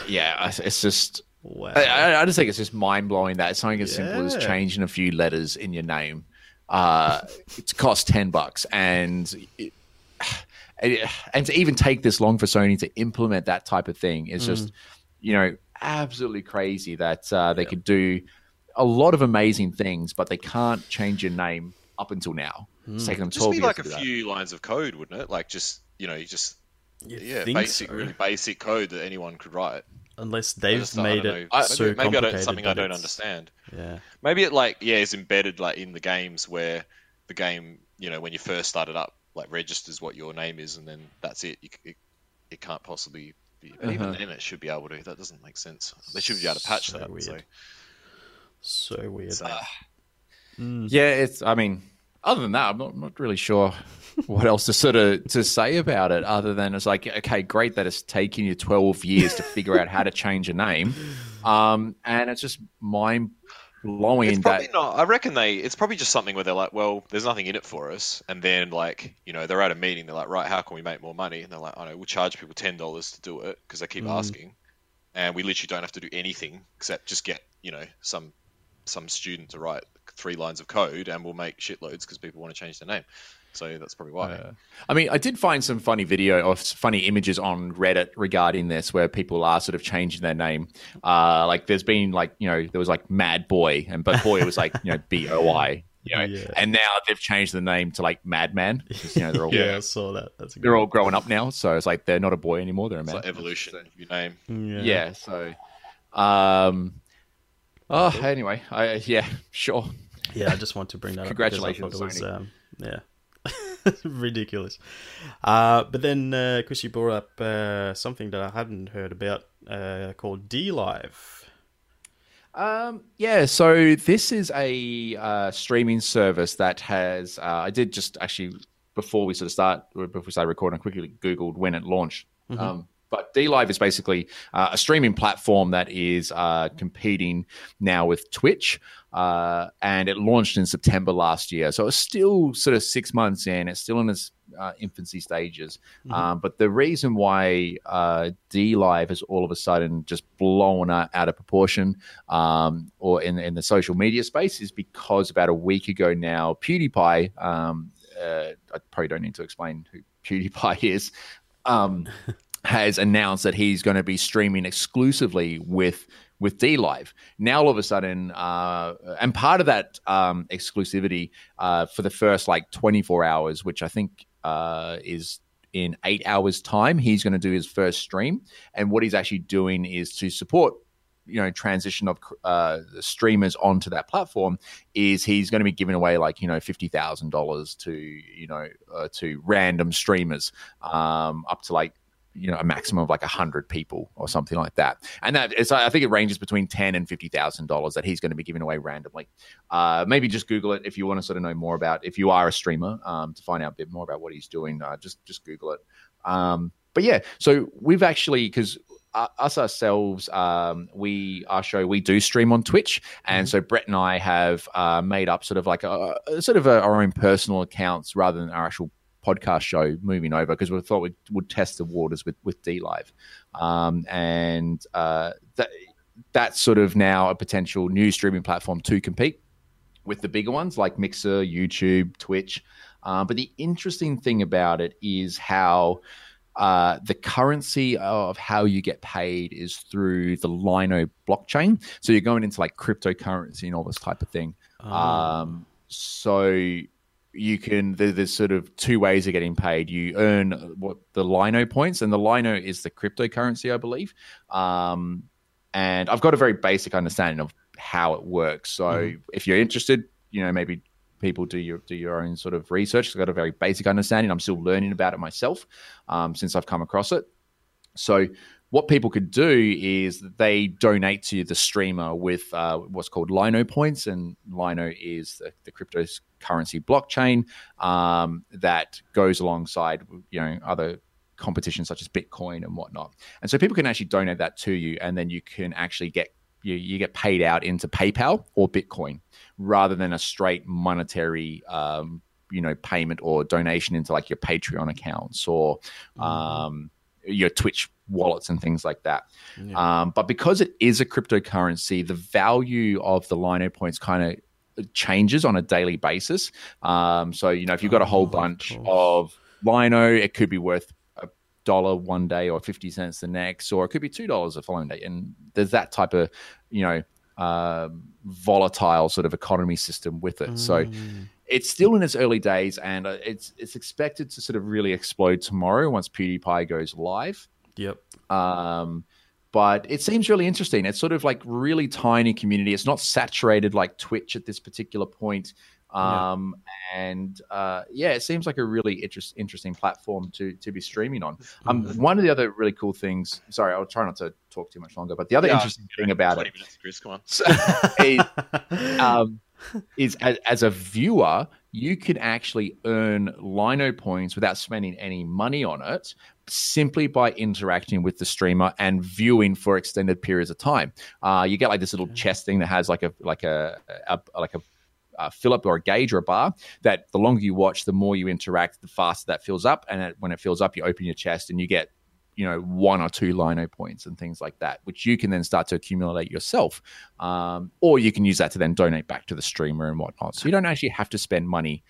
Speaker 3: yeah, it's just.
Speaker 2: wow!
Speaker 3: I, I- I just think it's just mind blowing that something as simple as changing a few letters in your name, uh, it costs ten bucks, and it, and to even take this long for Sony to implement that type of thing is just,
Speaker 2: Mm.
Speaker 3: you know, absolutely crazy that uh, they could do a lot of amazing things, but they can't change your name up until now.
Speaker 2: Mm.
Speaker 3: It's taken them
Speaker 4: Just be like a
Speaker 3: do that.
Speaker 4: few lines of code, wouldn't it? Like just you know, you just
Speaker 2: You
Speaker 4: yeah, basic,
Speaker 2: so?
Speaker 4: really basic code that anyone could write.
Speaker 2: Unless they've
Speaker 4: just- I
Speaker 2: made
Speaker 4: don't
Speaker 2: it
Speaker 4: know. I-
Speaker 2: so
Speaker 4: maybe, maybe I
Speaker 2: complicated.
Speaker 4: don't something I don't
Speaker 2: it's-
Speaker 4: understand.
Speaker 2: Yeah.
Speaker 4: Maybe it like yeah is embedded like in the games where the game you know when you first start it up like registers what your name is and then that's it. You, it, it can't possibly be. But even
Speaker 3: Uh-huh.
Speaker 4: then, it should be able to. That doesn't make sense. They should be able to patch
Speaker 2: So
Speaker 4: that.
Speaker 2: weird.
Speaker 4: So,
Speaker 2: So weird.
Speaker 4: so
Speaker 2: Mm.
Speaker 3: Yeah, it's. I mean, other than that, I'm not, not really sure what else to sort of to say about it. Other than it's like, okay, great that it's taken you 12 years to figure out how to change a name, um, and it's just mind blowing
Speaker 4: it's probably
Speaker 3: that.
Speaker 4: not. I reckon they. It's probably just something where they're like, well, there's nothing in it for us, and then like you know they're at a meeting. They're like, right, how can we make more money? And they're like, I know we'll charge people ten dollars to do it because they keep
Speaker 2: Mm.
Speaker 4: asking, and we literally don't have to do anything except just get you know some some student to write three lines of code, and we'll make shitloads because people want to change their name. So that's probably why.
Speaker 3: I mean, I did find some funny video or funny images on Reddit regarding this, where people are sort of changing their name. Uh, like, there's been like, you know, there was like Mad Boy, and but boy was like, you know, B O I. You know,
Speaker 2: Yeah.
Speaker 3: and now they've changed the name to like Madman. You know, they're all
Speaker 2: yeah, I saw that. That's good
Speaker 3: they're all growing up now, so it's like they're not a boy anymore; they're a
Speaker 4: It's
Speaker 3: man.
Speaker 4: like evolution of your name.
Speaker 2: Yeah.
Speaker 3: yeah. So, um, oh, anyway, I yeah, sure.
Speaker 2: Yeah, I just want to bring that up.
Speaker 3: Congratulations,
Speaker 2: thought it was,
Speaker 3: Sony.
Speaker 2: um, yeah. Ridiculous. Uh, but then, uh, Chris, you brought up uh, something that I hadn't heard about uh, called D Live.
Speaker 3: Um, yeah, so this is a uh, streaming service that has. Uh, I did just actually before we sort of start, before we started recording, I quickly googled when it launched. Um, but D Live is basically uh, a streaming platform that is uh, competing now with Twitch, uh, and it launched in September last year. So it's still sort of six months in. It's still in its uh, infancy stages. Um, but the reason why uh, D Live has all of a sudden just blown out out of proportion, um, or in in the social media space, is because about a week ago now, PewDiePie. Um, uh, I probably don't need to explain who PewDiePie is. Um, has announced that he's going to be streaming exclusively with with D Live. Now all of a sudden, uh, and part of that um, exclusivity uh, for the first like 24 hours, which I think uh, is in eight hours time, he's going to do his first stream. And what he's actually doing is to support you know transition of uh, streamers onto that platform is he's going to be giving away like you know fifty thousand dollars to you know uh, to random streamers um, up to like you know a maximum of like hundred people or something like that. And that is, I think it ranges between ten and fifty thousand dollars that he's going to be giving away randomly. Uh, maybe just Google it if you want to sort of know more about if you are a streamer um, to find out a bit more about what he's doing. Uh, just just Google it. Um, but yeah, so we've actually because uh, us ourselves, um, we our show we do stream on Twitch, and so Brett and I have uh, made up sort of like a, a sort of a, our own personal accounts rather than our actual podcast show moving over because we thought we would test the waters with with D Live, um, and uh, that that's sort of now a potential new streaming platform to compete with the bigger ones like Mixer, YouTube, Twitch. Uh, but the interesting thing about it is how uh, the currency of how you get paid is through the Lino blockchain. So you're going into like cryptocurrency and all this type of thing. Um, so you can there's sort of two ways of getting paid. You earn what the Lino points, and the Lino is the cryptocurrency, I believe. Um, and I've got a very basic understanding of how it works. So if you're interested, you know, maybe people do your do your own sort of research. I've got a very basic understanding. I'm still learning about it myself um, since I've come across it. So what people could do is they donate to the streamer with uh, what's called Lino points, and Lino is the, the cryptocurrency blockchain um, that goes alongside you know other competitions such as Bitcoin and whatnot. And so people can actually donate that to you, and then you can actually get you, you get paid out into PayPal or Bitcoin rather than a straight monetary um, you know payment or donation into like your Patreon accounts or um, your Twitch wallets and things like that. Um, but because it is a cryptocurrency, the value of the Lino points kind of changes on a daily basis. Um, so you know if you've got a whole
Speaker 2: Oh,
Speaker 3: bunch
Speaker 2: course.
Speaker 3: of Lino, it could be worth a dollar one day or 50 cents the next, or it could be $2 the following day. And there's that type of, you know, um, volatile sort of economy system with it. So
Speaker 2: Mm.
Speaker 3: it's still in its early days and uh, it's, it's expected to sort of really explode tomorrow once PewDiePie goes live.
Speaker 2: Yep.
Speaker 3: Um, but it seems really interesting. It's sort of like really tiny community. It's not saturated like Twitch at this particular point.
Speaker 2: Yeah.
Speaker 3: Um, and uh, yeah, it seems like a really interest, interesting platform to to be streaming on. Um, one of the other really cool things. Sorry, I'll try not to talk too much longer. But the other
Speaker 4: Yeah,
Speaker 3: interesting thing about
Speaker 4: 20
Speaker 3: it
Speaker 4: minutes, Chris. Come on.
Speaker 3: is, um, is as, as a viewer, you can actually earn Lino points without spending any money on it, simply by interacting with the streamer and viewing for extended periods of time. Uh, you get like this little chest thing that has like a like a, a like a uh, fill up or a gauge or a bar that the longer you watch, the more you interact, the faster that fills up. And it, when it fills up, you open your chest and you get, you know, one or two lino points and things like that, which you can then start to accumulate yourself. Um, or you can use that to then donate back to the streamer and whatnot. So you don't actually have to spend money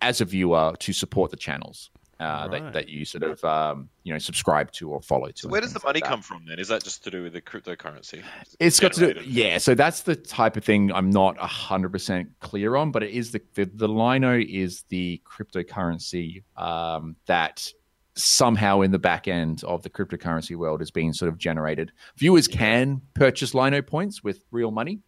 Speaker 3: as a viewer to support the channels. Uh,
Speaker 2: Right.
Speaker 3: that, that you sort of um, you know subscribe to or follow to.
Speaker 4: So where does the
Speaker 3: things like
Speaker 4: money come from then? Is that just to do with the cryptocurrency?
Speaker 3: It's got to do, yeah. So that's the type of thing I'm not hundred percent clear on, but it is the the, the Lino is the cryptocurrency um, that somehow in the back end of the cryptocurrency world is being sort of generated. Viewers can purchase Lino points with real money.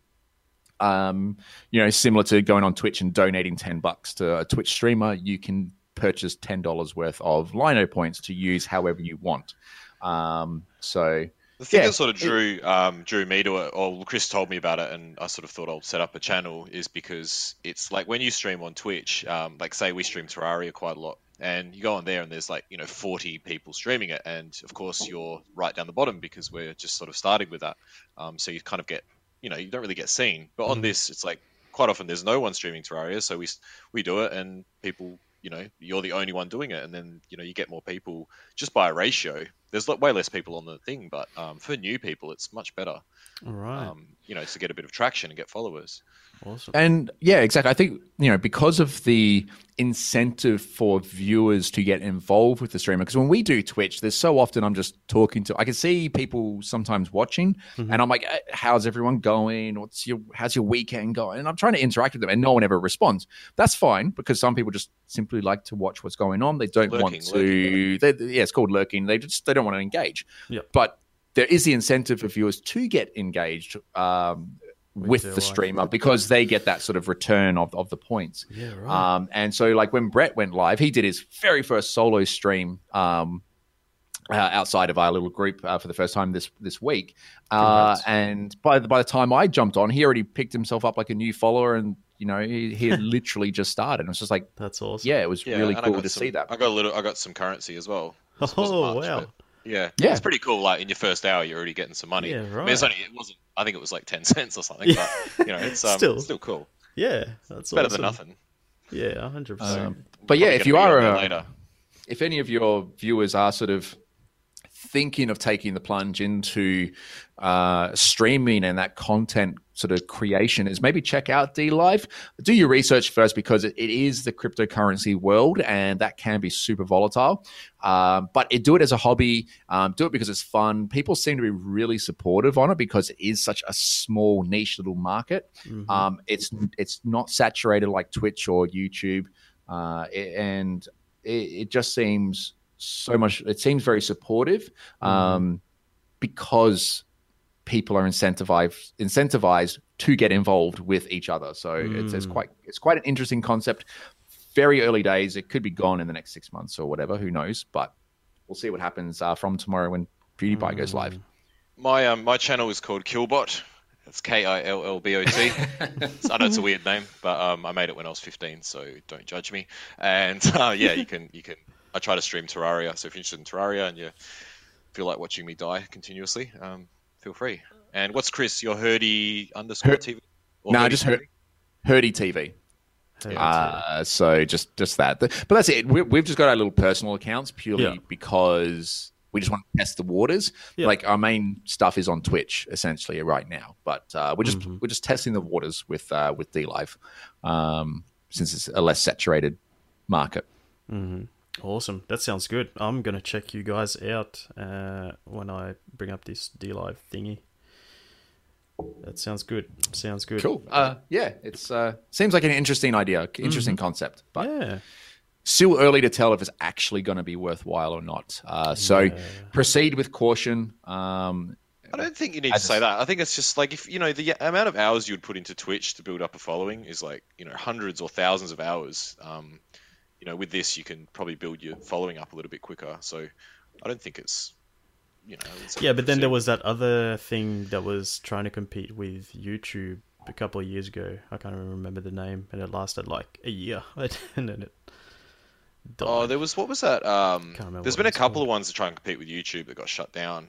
Speaker 3: Um, you know, similar to going on Twitch and donating ten bucks to a Twitch streamer, you can purchase ten dollars worth of Lino points to use however you want. Um, so
Speaker 4: The thing
Speaker 3: Yeah,
Speaker 4: that sort of
Speaker 3: it-
Speaker 4: drew um, drew me to it, or Chris told me about it, and I sort of thought I'll set up a channel, is because it's like when you stream on Twitch, um, like say we stream Terraria quite a lot, and you go on there and there's like you know 40 people streaming it, and of course you're right down the bottom because we're just sort of starting with that, um, so you kind of get you know you don't really get seen, but on
Speaker 2: Mhm.
Speaker 4: this it's like quite often there's no one streaming Terraria, so we we do it, and people you know you're the only one doing it, and then you know you get more people just by a ratio. There's way less people on the thing, but um, for new people, it's much better.
Speaker 2: All right.
Speaker 4: Um, you know, to get a bit of traction and get followers.
Speaker 2: awesome.
Speaker 3: And yeah, exactly. I think you know because of the incentive for viewers to get involved with the streamer. Because when we do Twitch, there's so often I'm just talking to. I can see people sometimes watching,
Speaker 2: Mhm.
Speaker 3: and I'm like, "Eh, "How's everyone going? What's your How's your weekend going?" And I'm trying to interact with them, and no one ever responds. That's fine because some people just simply like to watch what's going on. They don't want
Speaker 4: Lurking,
Speaker 3: to. They, yeah, it's called lurking. They just they don't want to engage.
Speaker 2: Yep.
Speaker 3: But there is the incentive for viewers to get engaged um,
Speaker 2: With
Speaker 3: with the
Speaker 2: life.
Speaker 3: streamer because they get that sort of return of, of the points.
Speaker 2: yeah, right.
Speaker 3: Um, and so, like when Brett went live, he did his very first solo stream um, uh, outside of our little group uh, for the first time this this week. Uh, and by the, by the time I jumped on, he already picked himself up like a new follower, and you know he, he had literally just started. And it was just like,
Speaker 2: That's awesome.
Speaker 3: yeah, it was
Speaker 4: Yeah,
Speaker 3: really
Speaker 4: I
Speaker 3: cool
Speaker 4: got
Speaker 3: to
Speaker 4: some-
Speaker 3: see that.
Speaker 4: I got a little. I got some currency as well. This
Speaker 2: Oh
Speaker 4: much,
Speaker 2: wow.
Speaker 4: but Yeah,
Speaker 3: Yeah.
Speaker 4: it's pretty cool. Like in your first hour, you're already getting some money.
Speaker 2: Yeah,
Speaker 4: I mean, it's
Speaker 2: right.
Speaker 4: only it wasn't. I think it was like ten cents or something. But you know, it's um,
Speaker 2: Still.
Speaker 4: still cool.
Speaker 2: Yeah, that's
Speaker 4: Better
Speaker 2: awesome.
Speaker 4: than nothing.
Speaker 2: Yeah, hundred percent.
Speaker 3: Um, but yeah, if you are a,
Speaker 4: later,
Speaker 3: if any of your viewers are sort of thinking of taking the plunge into uh, streaming and that content sort of creation is maybe check out D Live. Do your research first because it, is the cryptocurrency world and that can be super volatile. Um, but it, do it as a hobby. Um, do it because it's fun. People seem to be really supportive on it because it is such a small niche little market.
Speaker 2: Mhm.
Speaker 3: Um, it's it's not saturated like Twitch or YouTube, uh, and it, it just seems so much. It seems very supportive um, because people are incentivized incentivized to get involved with each other. So it's, it's
Speaker 2: Mm.
Speaker 3: quite it's quite an interesting concept. Very early days. It could be gone in the next six months or whatever. Who knows? But we'll see what happens uh, from tomorrow when PewDiePie goes live.
Speaker 4: my um, my channel is called Killbot. It's K I L L B O T. I know it's a weird name, but um, I made it when I was 15, so don't judge me. And uh, yeah, you can you can. I try to stream Terraria, so if you're interested in Terraria and you feel like watching me die continuously, um, feel free. And what's Chris? Your Herdy underscore
Speaker 3: Her-
Speaker 4: TV? Or
Speaker 3: No,
Speaker 4: Herdy
Speaker 3: just
Speaker 4: TV?
Speaker 3: Her- Herdy TV.
Speaker 2: Hey,
Speaker 3: Uh, so just just that, but that's it. We, we've just got our little personal accounts purely
Speaker 2: Yeah.
Speaker 3: because we just want to test the waters.
Speaker 2: Yeah.
Speaker 3: Like our main stuff is on Twitch essentially right now, but uh, we're just
Speaker 2: Mhm.
Speaker 3: we're just testing the waters with uh, with D Live um, since it's a less saturated market.
Speaker 2: hmm Awesome. That sounds good. I'm gonna check you guys out uh, when I bring up this D Live thingy. That sounds good. Sounds good.
Speaker 3: Cool. Uh, yeah, it's uh, seems like an interesting idea, interesting concept, but
Speaker 2: Yeah.
Speaker 3: still early to tell if it's actually going to be worthwhile or not. Uh, so
Speaker 2: Yeah.
Speaker 3: proceed with caution. Um,
Speaker 4: I don't think you need to say that. I think it's just like if you know the amount of hours you would put into Twitch to build up a following is like you know hundreds or thousands of hours. Um, you know, with this you can probably build your following up a little bit quicker. So I don't think it's you know. it's
Speaker 2: Yeah, but then there was that other thing that was trying to compete with YouTube a couple of years ago. I can't even remember the name, and it lasted like a year, and then it. Died.
Speaker 4: Oh, there was what was that? Um, there's been a couple
Speaker 2: called.
Speaker 4: of ones that try and compete with YouTube that got shut down.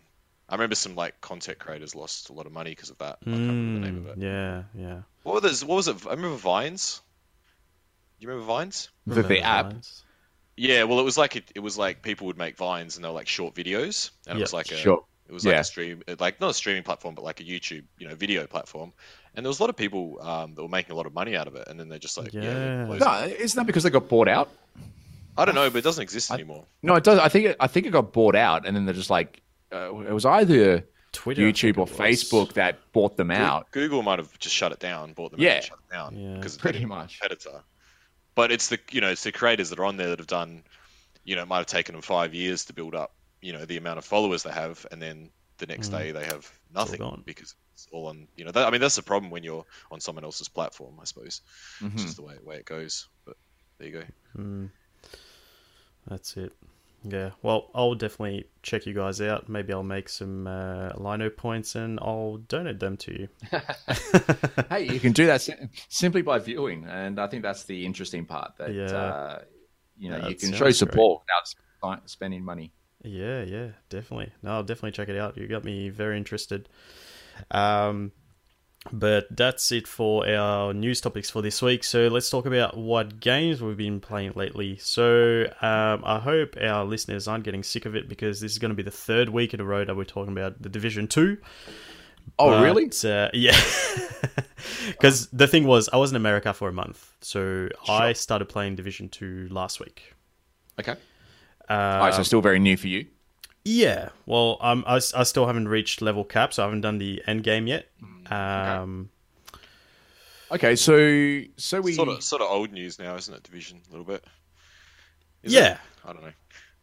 Speaker 4: I remember some like content creators lost a lot of money because of that. I can't remember the name of
Speaker 2: Mm,
Speaker 4: it.
Speaker 2: yeah, yeah.
Speaker 4: What those? What was it? I remember Vines. Do you remember Vines?
Speaker 3: the, the app.
Speaker 2: Vines?
Speaker 4: Yeah, well, it was like it, it was like people would make vines and they were like short videos, and it
Speaker 2: Yeah,
Speaker 4: was like a
Speaker 3: Sure.
Speaker 4: it was like
Speaker 3: Yeah.
Speaker 4: a stream, like not a streaming platform, but like a YouTube, you know, video platform. And there was a lot of people um, that were making a lot of money out of it, and then they're just like, yeah,
Speaker 2: Yeah.
Speaker 3: No, isn't that because they got bought out?
Speaker 4: I don't know, but it doesn't exist anymore.
Speaker 3: No, it does. I think it, I think it got bought out, and then they're just like uh, it was either
Speaker 2: Twitter,
Speaker 3: YouTube or. Facebook that bought them out.
Speaker 4: Google might have just shut it down, bought them,
Speaker 3: Yeah.
Speaker 4: out and shut it down,
Speaker 2: Yeah.
Speaker 4: because
Speaker 3: Pretty much.
Speaker 4: competitor. But it's the you know it's the creators that are on there that have done, you know, it might have taken them five years to build up, you know, the amount of followers they have, and then the next
Speaker 2: Mm.
Speaker 4: day they have nothing because it's all on, you know. That, I mean, that's the problem when you're on someone else's platform, I suppose. It's
Speaker 3: Mhm.
Speaker 4: just the way way it goes. But there you go.
Speaker 2: Mm. That's it. Yeah. Well, I'll definitely check you guys out. Maybe I'll make some uh, Lino points and I'll donate them to you.
Speaker 3: hey, you can do that simply by viewing, and I think that's the interesting part. That
Speaker 2: Yeah.
Speaker 3: uh, you know
Speaker 2: Yeah,
Speaker 3: you can show
Speaker 2: great.
Speaker 3: support without spending money.
Speaker 2: Yeah, yeah, definitely. No, I'll definitely check it out. You got me very interested. Um, but that's it for our news topics for this week. So let's talk about what games we've been playing lately. So um, I hope our listeners aren't getting sick of it because this is going to be the third week in a row that we're talking about the Division Two.
Speaker 3: Oh,
Speaker 2: But,
Speaker 3: really?
Speaker 2: Uh, yeah. Because the thing was, I was in America for a month, so I started playing Division Two last week.
Speaker 3: Okay.
Speaker 2: Uh,
Speaker 3: All right, so still very new for you.
Speaker 2: Yeah, well, um, I still haven't reached level cap, so I haven't done the end game yet. Um,
Speaker 3: Okay, so so we
Speaker 4: Sort of sort of old news now, isn't it? Division a little bit. Is it?
Speaker 2: yeah,
Speaker 4: I don't know.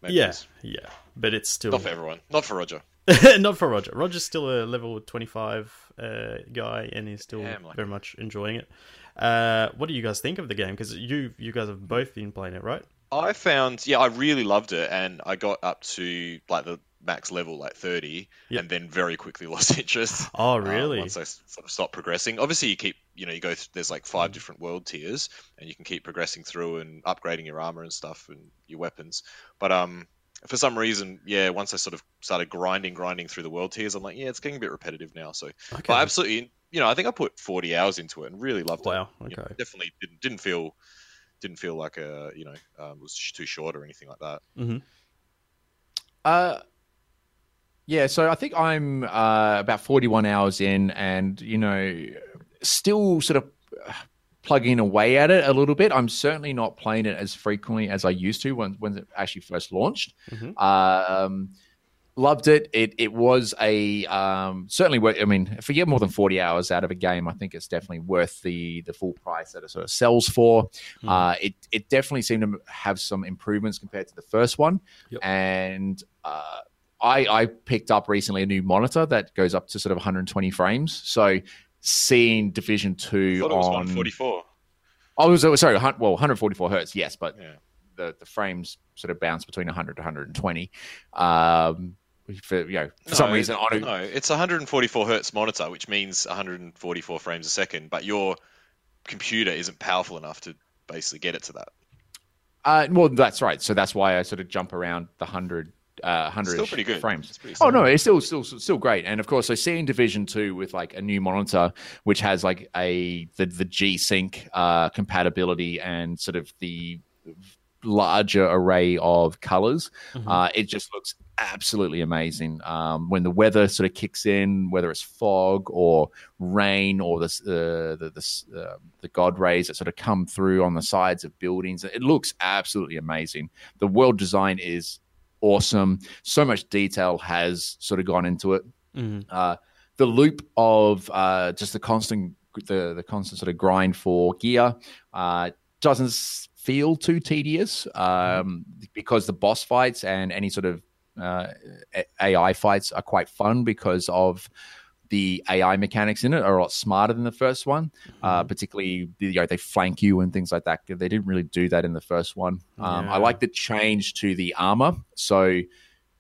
Speaker 4: Maybe
Speaker 2: yeah,
Speaker 4: it is.
Speaker 2: yeah, but it's still
Speaker 4: Not for everyone. Not for Roger.
Speaker 2: not for Roger. Roger's still a level twenty-five uh, guy, and he's still
Speaker 4: Damn, like-
Speaker 2: very much enjoying it. Uh, what do you guys think of the game? Because you you guys have both been playing it, right?
Speaker 4: I found, yeah, I really loved it, and I got up to like the max level like 30
Speaker 2: Yep.
Speaker 4: and then very quickly lost interest
Speaker 2: Oh,
Speaker 4: uh,
Speaker 2: really?
Speaker 4: once I sort of stop progressing. Obviously, you keep, you know, you go. Th- there's like
Speaker 2: Mm.
Speaker 4: five different world tiers, and you can keep progressing through and upgrading your armor and stuff and your weapons. But um, for some reason, yeah, once I sort of started grinding, grinding through the world tiers, I'm like, yeah, it's getting a bit repetitive now. So,
Speaker 2: okay.
Speaker 4: but absolutely, you know, I think I put 40 hours into it and really loved it.
Speaker 2: Wow.
Speaker 4: You know,
Speaker 2: Okay.
Speaker 4: definitely didn't, didn't feel didn't feel like a you know um, was too short or anything like that.
Speaker 2: hmm
Speaker 3: Uh, yeah, so I think I'm uh, about 41 hours in, and you know, still sort of uh, plugging away at it a little bit. I'm certainly not playing it as frequently as I used to when when it actually first launched.
Speaker 2: Mhm.
Speaker 3: Um, loved it. It it was a um, certainly. Worth, I mean, if you get more than 40 hours out of a game, I think it's definitely worth the the full price that it sort of sells for.
Speaker 2: Mhm.
Speaker 3: Uh, it it definitely seemed to have some improvements compared to the first one,
Speaker 2: Yep.
Speaker 3: and uh, I I picked up recently a new monitor that goes up to sort of 120 frames. So seeing Division Two
Speaker 4: thought was
Speaker 3: on
Speaker 4: 144.
Speaker 3: oh, was, sorry, well 144 hertz, yes, but
Speaker 4: Yeah.
Speaker 3: the the frames sort of bounce between 100 to 120. Um, for you know, for some
Speaker 4: No,
Speaker 3: reason on a,
Speaker 4: No, it's 144 hertz monitor, which means 144 frames a second. But your computer isn't powerful enough to basically get it to that.
Speaker 3: Uh, well, that's right. So that's why I sort of jump around the hundred, uh, hundred
Speaker 4: Still pretty good.
Speaker 3: frames.
Speaker 4: Pretty
Speaker 3: Oh no, it's still still still great. And of course, so seeing Division Two with like a new monitor, which has like a the the G Sync uh, compatibility and sort of the larger array of colors,
Speaker 2: Mhm.
Speaker 3: uh, it just looks absolutely amazing. Um, when the weather sort of kicks in, whether it's fog or rain or the uh, the the, uh, the god rays that sort of come through on the sides of buildings, it looks absolutely amazing. The world design is awesome. So much detail has sort of gone into it.
Speaker 2: Mhm.
Speaker 3: Uh, the loop of uh, just the constant the the constant sort of grind for gear uh, doesn't feel too tedious um, because the boss fights and any sort of uh, AI fights are quite fun because of the AI mechanics in it are a lot smarter than the first one. Uh, particularly, you know, they flank you and things like that. They didn't really do that in the first one. Um,
Speaker 2: Yeah.
Speaker 3: I like the change to the armor. So, you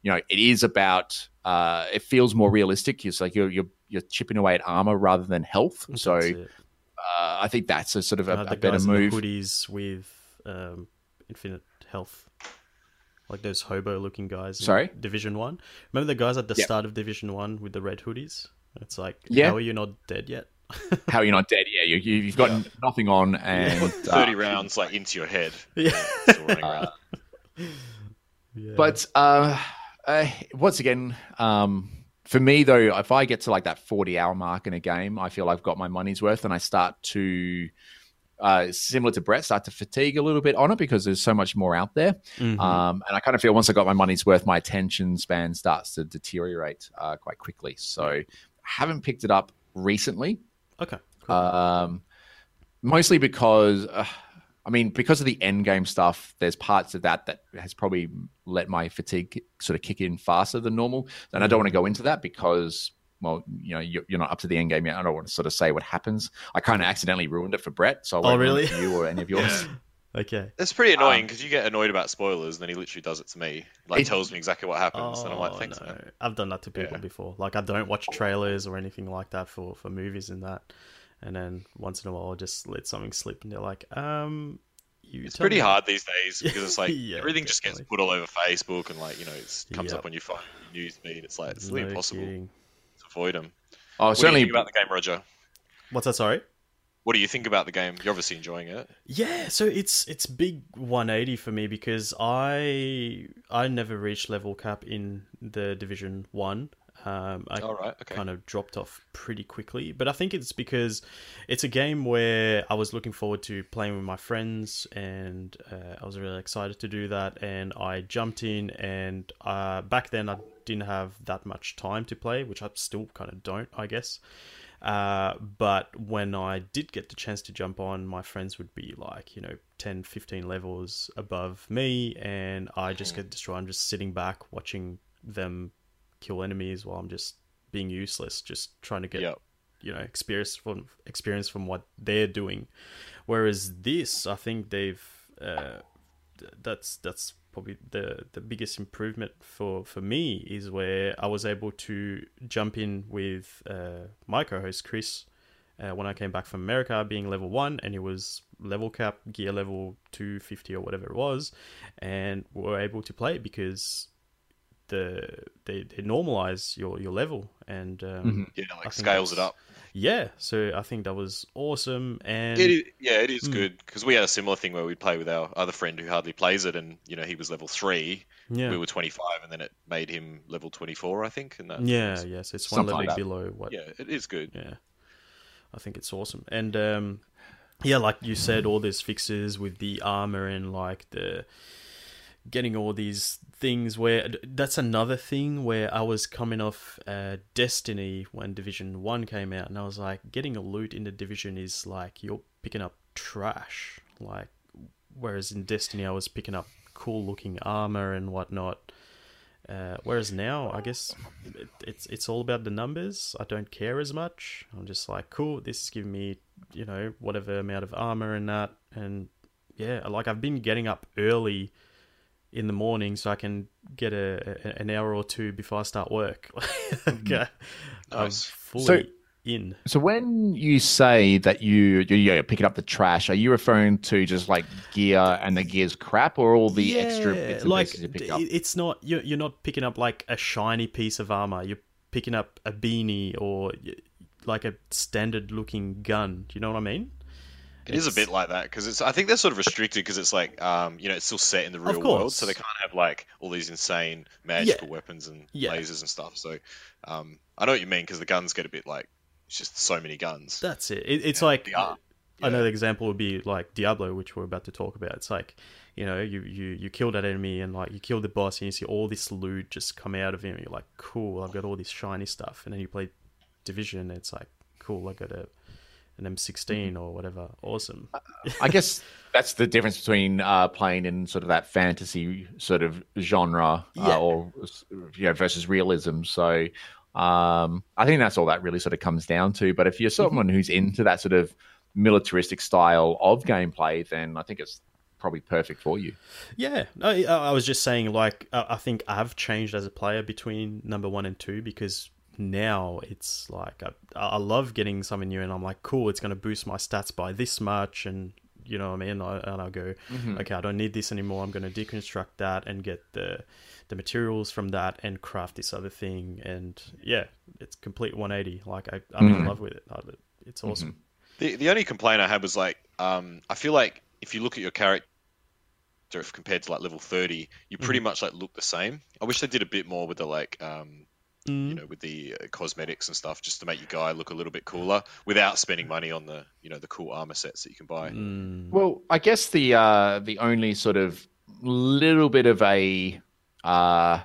Speaker 3: know, it is about. Uh, it feels more realistic. It's like you're you're you're chipping away at armor rather than health. So, uh, I think that's a sort of a, a better move.
Speaker 2: hoodies with um, infinite health, like those hobo-looking guys. in
Speaker 3: Sorry?
Speaker 2: Division One. Remember the guys at the
Speaker 3: Yep.
Speaker 2: start of Division One with the red hoodies? It's like,
Speaker 3: Yeah.
Speaker 2: how are you not dead yet?
Speaker 3: How are you're not dead? Yeah, you, you, you've got nothing on, and
Speaker 4: Put 30
Speaker 3: uh,
Speaker 4: rounds like into your head.
Speaker 2: yeah.
Speaker 4: Still
Speaker 2: yeah.
Speaker 3: But uh, uh, once again, um, for me though, if I get to like that forty-hour mark in a game, I feel I've got my money's worth, and I start to. Uh, similar to Brett, start to fatigue a little bit on it because there's so much more out there.
Speaker 2: Mhm.
Speaker 3: Um, and I kind of feel once I got my money's worth, my attention span starts to deteriorate uh, quite quickly. So I haven't picked it up recently.
Speaker 2: okay. Cool.
Speaker 3: Um, mostly because, uh, I mean, because of the end game stuff, there's parts of that that has probably let my fatigue sort of kick in faster than normal. And I don't want to go into that because, well, you know, you're, you're not up to the end game yet. I don't want to sort of say what happens. I kind of accidentally ruined it for Brett, so I
Speaker 2: Oh,
Speaker 3: won't ruin
Speaker 2: really?
Speaker 3: it for you or any of yours.
Speaker 2: okay.
Speaker 4: It's pretty annoying
Speaker 3: Um,
Speaker 4: because you get annoyed about spoilers, and then he literally does it to me. Like
Speaker 3: It-
Speaker 4: tells me exactly what happens, and I'm like,
Speaker 2: Oh,
Speaker 4: thanks,
Speaker 2: no.
Speaker 4: man.
Speaker 2: I've done that to people
Speaker 4: Yeah.
Speaker 2: before. Like I don't watch trailers or anything like that for for movies and that. And then once in a while, I'll just let something slip, and they're like, "Um, you."
Speaker 4: It's pretty
Speaker 2: me."
Speaker 4: hard these days because it's like
Speaker 2: Yeah,
Speaker 4: everything just gets put all over Facebook and like you know it comes
Speaker 2: Yep.
Speaker 4: up on your phone news feed. It's like it's really
Speaker 2: No
Speaker 4: impossible
Speaker 2: kidding.
Speaker 4: To avoid them.
Speaker 3: Oh,
Speaker 4: What do you
Speaker 3: certainly.
Speaker 4: think about the game, Roger?
Speaker 2: What's that? Sorry.
Speaker 4: What do you think about the game? You're obviously enjoying it.
Speaker 2: Yeah, so it's it's big 180 for me because I I never reached level cap in the Division One. Um, I
Speaker 4: All right, okay.
Speaker 2: kind of dropped off pretty quickly, but I think it's because it's a game where I was looking forward to playing with my friends, and uh, I was really excited to do that. And I jumped in, and uh, back then I didn't have that much time to play, which I still kind of don't, I guess. Uh, but when I did get the chance to jump on, my friends would be like, you know, 10, 15 levels above me, and I just get destroyed. I'm just sitting back watching them kill enemies while I'm just being useless, just trying to get,
Speaker 4: Yep.
Speaker 2: you know, experience from experience from what they're doing. Whereas this, I think they've uh, that's that's probably the the biggest improvement for for me is where I was able to jump in with uh, my co-host Chris uh, when I came back from America, being level one, and he was level cap gear level two fifty or whatever it was, and we were able to play it because the they, they normalize your your level and um,
Speaker 3: Mm-hmm.
Speaker 4: Yeah, like scales it up.
Speaker 2: yeah. So I think that was awesome, and
Speaker 4: It is, yeah, it is
Speaker 2: Mm.
Speaker 4: good because we had a similar thing where we'd play with our other friend who hardly plays it, and you know he was level three,
Speaker 2: yeah,
Speaker 4: we were twenty five, and then it made him level twenty four, I think. And that
Speaker 2: yeah, yes, it's one level
Speaker 3: like
Speaker 2: below what
Speaker 4: yeah, it is good.
Speaker 2: yeah i think it's awesome and um yeah like you said all these fixes with the armor and like the getting all these things where that's another thing where i was coming off uh, destiny when division 1 came out and i was like getting a loot in the division is like you're picking up trash like whereas in destiny i was picking up cool looking armor and whatnot uh, whereas now, I guess it, it's it's all about the numbers. I don't care as much. I'm just like, cool. This is giving me, you know, whatever amount of armor and that, and yeah, like I've been getting up early in the morning so I can get a, a an hour or two before I start work. okay, mm. I'm
Speaker 4: Nice.
Speaker 2: fully
Speaker 3: So-
Speaker 2: in.
Speaker 3: So when you say that you you- you're picking up the trash, are you referring to just like gear and the gear's crap, or all the extra bits and
Speaker 2: like
Speaker 3: pieces you pick up?
Speaker 2: it's not you're, you're not picking up like a shiny piece of armor you're picking up a beanie or like a standard looking gun do you know what i mean
Speaker 4: It is a bit like that because it's. I think they're sort of restricted because it's like, um, you know, it's still set in the real world, so they can't have like all these insane magical weapons and
Speaker 2: Yeah.
Speaker 4: lasers and stuff. So, um, I know what you mean because the guns get a bit like it's just so many guns.
Speaker 2: that's it, it it's
Speaker 4: Yeah,
Speaker 2: like
Speaker 4: are.
Speaker 2: another example would be like diablo which we're about to talk about it's like you know you, you you kill that enemy and like you kill the boss and you see all this loot just come out of him you're like cool i've got all this shiny stuff and then you play division and it's like cool i got a an m16 or whatever awesome
Speaker 3: I guess that's the difference between uh, playing in sort of that fantasy sort of genre,
Speaker 2: Yeah.
Speaker 3: uh, or you know, versus realism. So um, I think that's all that really sort of comes down to. But if you're someone who's into that sort of militaristic style of gameplay, then I think it's probably perfect for you.
Speaker 2: Yeah, I, I was just saying, like, I I think I've changed as a player between number one and two because now it's like I, I love getting something new, and I'm like, cool, it's going to boost my stats by this much, and you know what I mean. I, and I'll go, okay, I don't need this anymore. I'm going to deconstruct that and get the the materials from that and craft this other thing, and yeah, it's complete 180. Like I, I'm in love with it. I- It's awesome.
Speaker 4: The the only complaint I had was like, um, I feel like if you look at your character if compared to like level thirty, you pretty much like look the same. I wish they did a bit more with the like, um,
Speaker 2: Mm.
Speaker 4: you know, with the uh, cosmetics and stuff, just to make your guy look a little bit cooler without spending money on the you know the cool armor sets that you can buy.
Speaker 2: Mm.
Speaker 3: Well, I guess the uh, the only sort of little bit of a uh,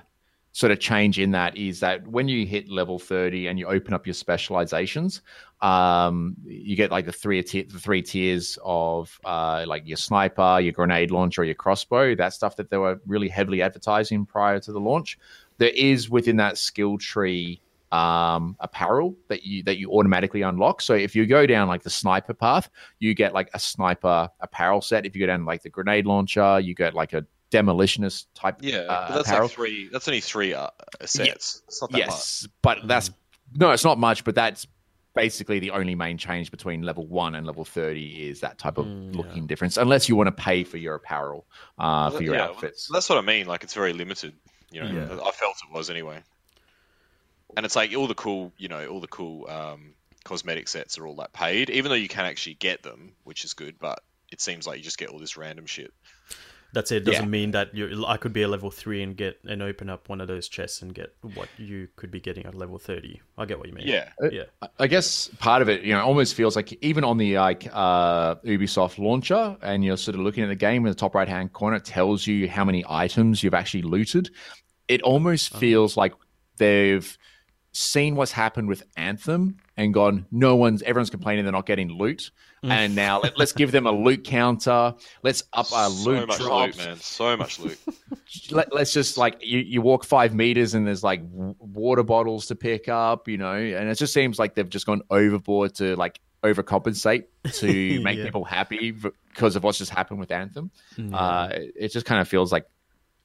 Speaker 3: sort of change in that is that when you hit level thirty and you open up your specializations, um, you get like the three tier, the three tiers of uh, like your sniper, your grenade launcher, your crossbow. That stuff that they were really heavily advertising prior to the launch. There is within that skill tree um, apparel that you that you automatically unlock. So if you go down like the sniper path, you get like a sniper apparel set. If you go down like the grenade launcher, you get like a demolitionist type.
Speaker 4: Yeah,
Speaker 3: uh,
Speaker 4: but that's
Speaker 3: apparel.
Speaker 4: like three. That's only three uh, sets. It's not that much.
Speaker 3: yes, but that's no, it's not much. But that's basically the only main change between level one and level thirty is that type of
Speaker 2: Mm,
Speaker 3: looking difference. Unless you want to pay for your apparel uh, for your
Speaker 4: Yeah,
Speaker 3: outfits.
Speaker 4: That's what I mean. Like it's very limited. You know,
Speaker 2: Yeah.
Speaker 4: I felt it was anyway. And it's like all the cool, you know, all the cool um, cosmetic sets are all that paid, even though you can actually get them, which is good. But it seems like you just get all this random shit.
Speaker 2: That's it. it Doesn't
Speaker 3: Yeah.
Speaker 2: mean that you. I could be a level three and get and open up one of those chests and get what you could be getting at level thirty. I get what you mean.
Speaker 4: Yeah,
Speaker 2: yeah,
Speaker 3: I guess part of it, you know, almost feels like even on the like uh, Ubisoft launcher, and you're sort of looking at the game in the top right hand corner, it tells you how many items you've actually looted. It almost feels like they've seen what's happened with Anthem and gone, no one's, everyone's complaining they're not getting loot, and now let, us give them a loot counter. Let's up our
Speaker 4: so
Speaker 3: loot
Speaker 4: much
Speaker 3: drops.
Speaker 4: loot, man. So much loot.
Speaker 3: Let, let's just like you, you walk five meters and there's like water bottles to pick up, you know, and it just seems like they've just gone overboard to like overcompensate to make
Speaker 2: Yeah.
Speaker 3: people happy because of what's just happened with Anthem.
Speaker 2: Yeah.
Speaker 3: Uh, it it just kind of feels like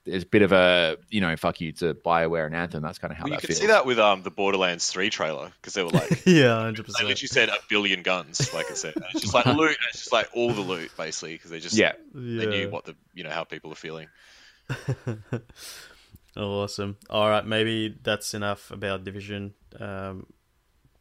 Speaker 3: it's a bit of a you know fuck you to Bioware and Anthem. That's kind of how
Speaker 4: Well, you
Speaker 3: that
Speaker 4: can
Speaker 3: feels.
Speaker 4: see that with um the Borderlands 3 trailer because they were like,
Speaker 2: yeah, hundred
Speaker 4: they
Speaker 2: percent.
Speaker 4: literally said a billion guns, like I said. And it's just like loot. and It's just like all the loot basically because they just
Speaker 3: Yeah,
Speaker 4: they knew what the you know how people are feeling.
Speaker 2: awesome. All right, maybe that's enough about Division. Um,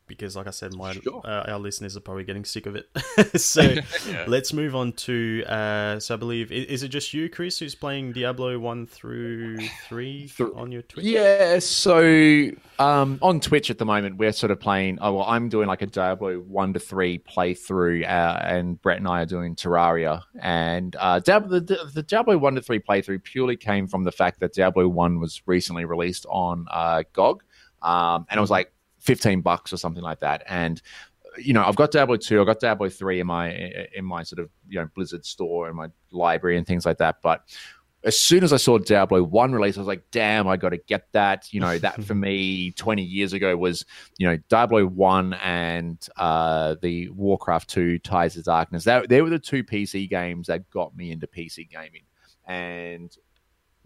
Speaker 2: because, like I said, my
Speaker 3: Sure.
Speaker 2: uh, our listeners are probably getting sick of it. so
Speaker 4: Yeah.
Speaker 2: let's move on to. Uh, so I believe i- is it just you, Chris, who's playing Diablo one through three
Speaker 3: Th-
Speaker 2: on your Twitch?
Speaker 3: Yeah, so um, on Twitch at the moment, we're sort of playing. Oh, well, I'm doing like a Diablo one to three playthrough, uh, and Brett and I are doing Terraria. And uh, Diablo, the, the, Diablo one to three playthrough purely came from the fact that Diablo one was recently released on uh, GOG, um, and it was like 15 bucks or something like that. And you know, I've got Diablo two, I've got Diablo three in my in my sort of you know Blizzard store and my library and things like that, but as soon as I saw Diablo 1 release, I was like, damn, I got to get that. You know, that for me 20 years ago was, you know, Diablo 1 and uh, the Warcraft 2 Tides of Darkness. That, they were the two PC games that got me into PC gaming. And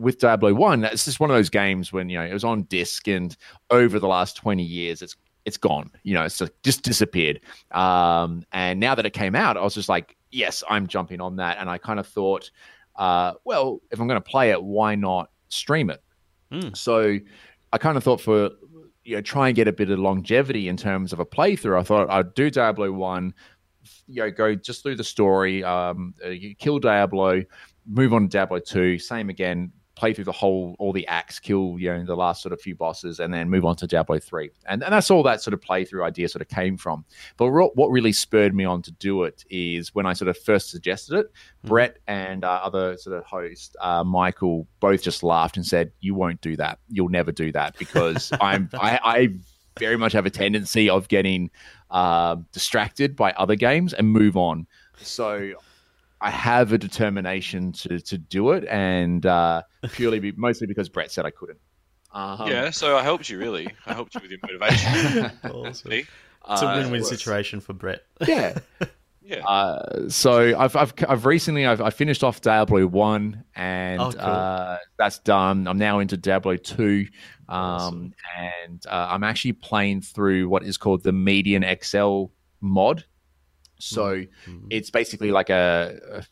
Speaker 3: with Diablo 1, it's just one of those games when, you know, it was on disc and over the last 20 years, it's it's gone. You know, it's just, disappeared. Um, and now that it came out, I was just like, yes, I'm jumping on that. And I kind of thought, uh, well, if I'm going to play it, why not stream it?
Speaker 2: Mm.
Speaker 3: So I kind of thought for you know try and get a bit of longevity in terms of a playthrough. I thought I'd do Diablo one, you know, go just through the story, um, uh, you kill Diablo, move on to Diablo two, same again. Play through the whole, all the acts, kill you know the last sort of few bosses, and then move on to Diablo three, and, and that's all that sort of playthrough idea sort of came from. But what really spurred me on to do it is when I sort of first suggested it, Brett and uh, other sort of host uh, Michael both just laughed and said, "You won't do that. You'll never do that because I'm I, I very much have a tendency of getting uh, distracted by other games and move on. So." I have a determination to, to do it, and uh, purely be, mostly because Brett said I couldn't. Um,
Speaker 4: yeah, so I helped you really. I helped you with your motivation.
Speaker 2: Awesome.
Speaker 4: See?
Speaker 2: It's a
Speaker 3: uh,
Speaker 2: win-win
Speaker 3: was-
Speaker 2: situation for Brett.
Speaker 3: Yeah,
Speaker 4: Yeah.
Speaker 3: Uh, so I've, I've I've recently I've I finished off Diablo one and
Speaker 2: Oh, cool.
Speaker 3: uh, that's done. I'm now into Diablo two, um,
Speaker 2: Awesome.
Speaker 3: and uh, I'm actually playing through what is called the Median XL mod. So
Speaker 2: Mhm.
Speaker 3: it's basically like a, a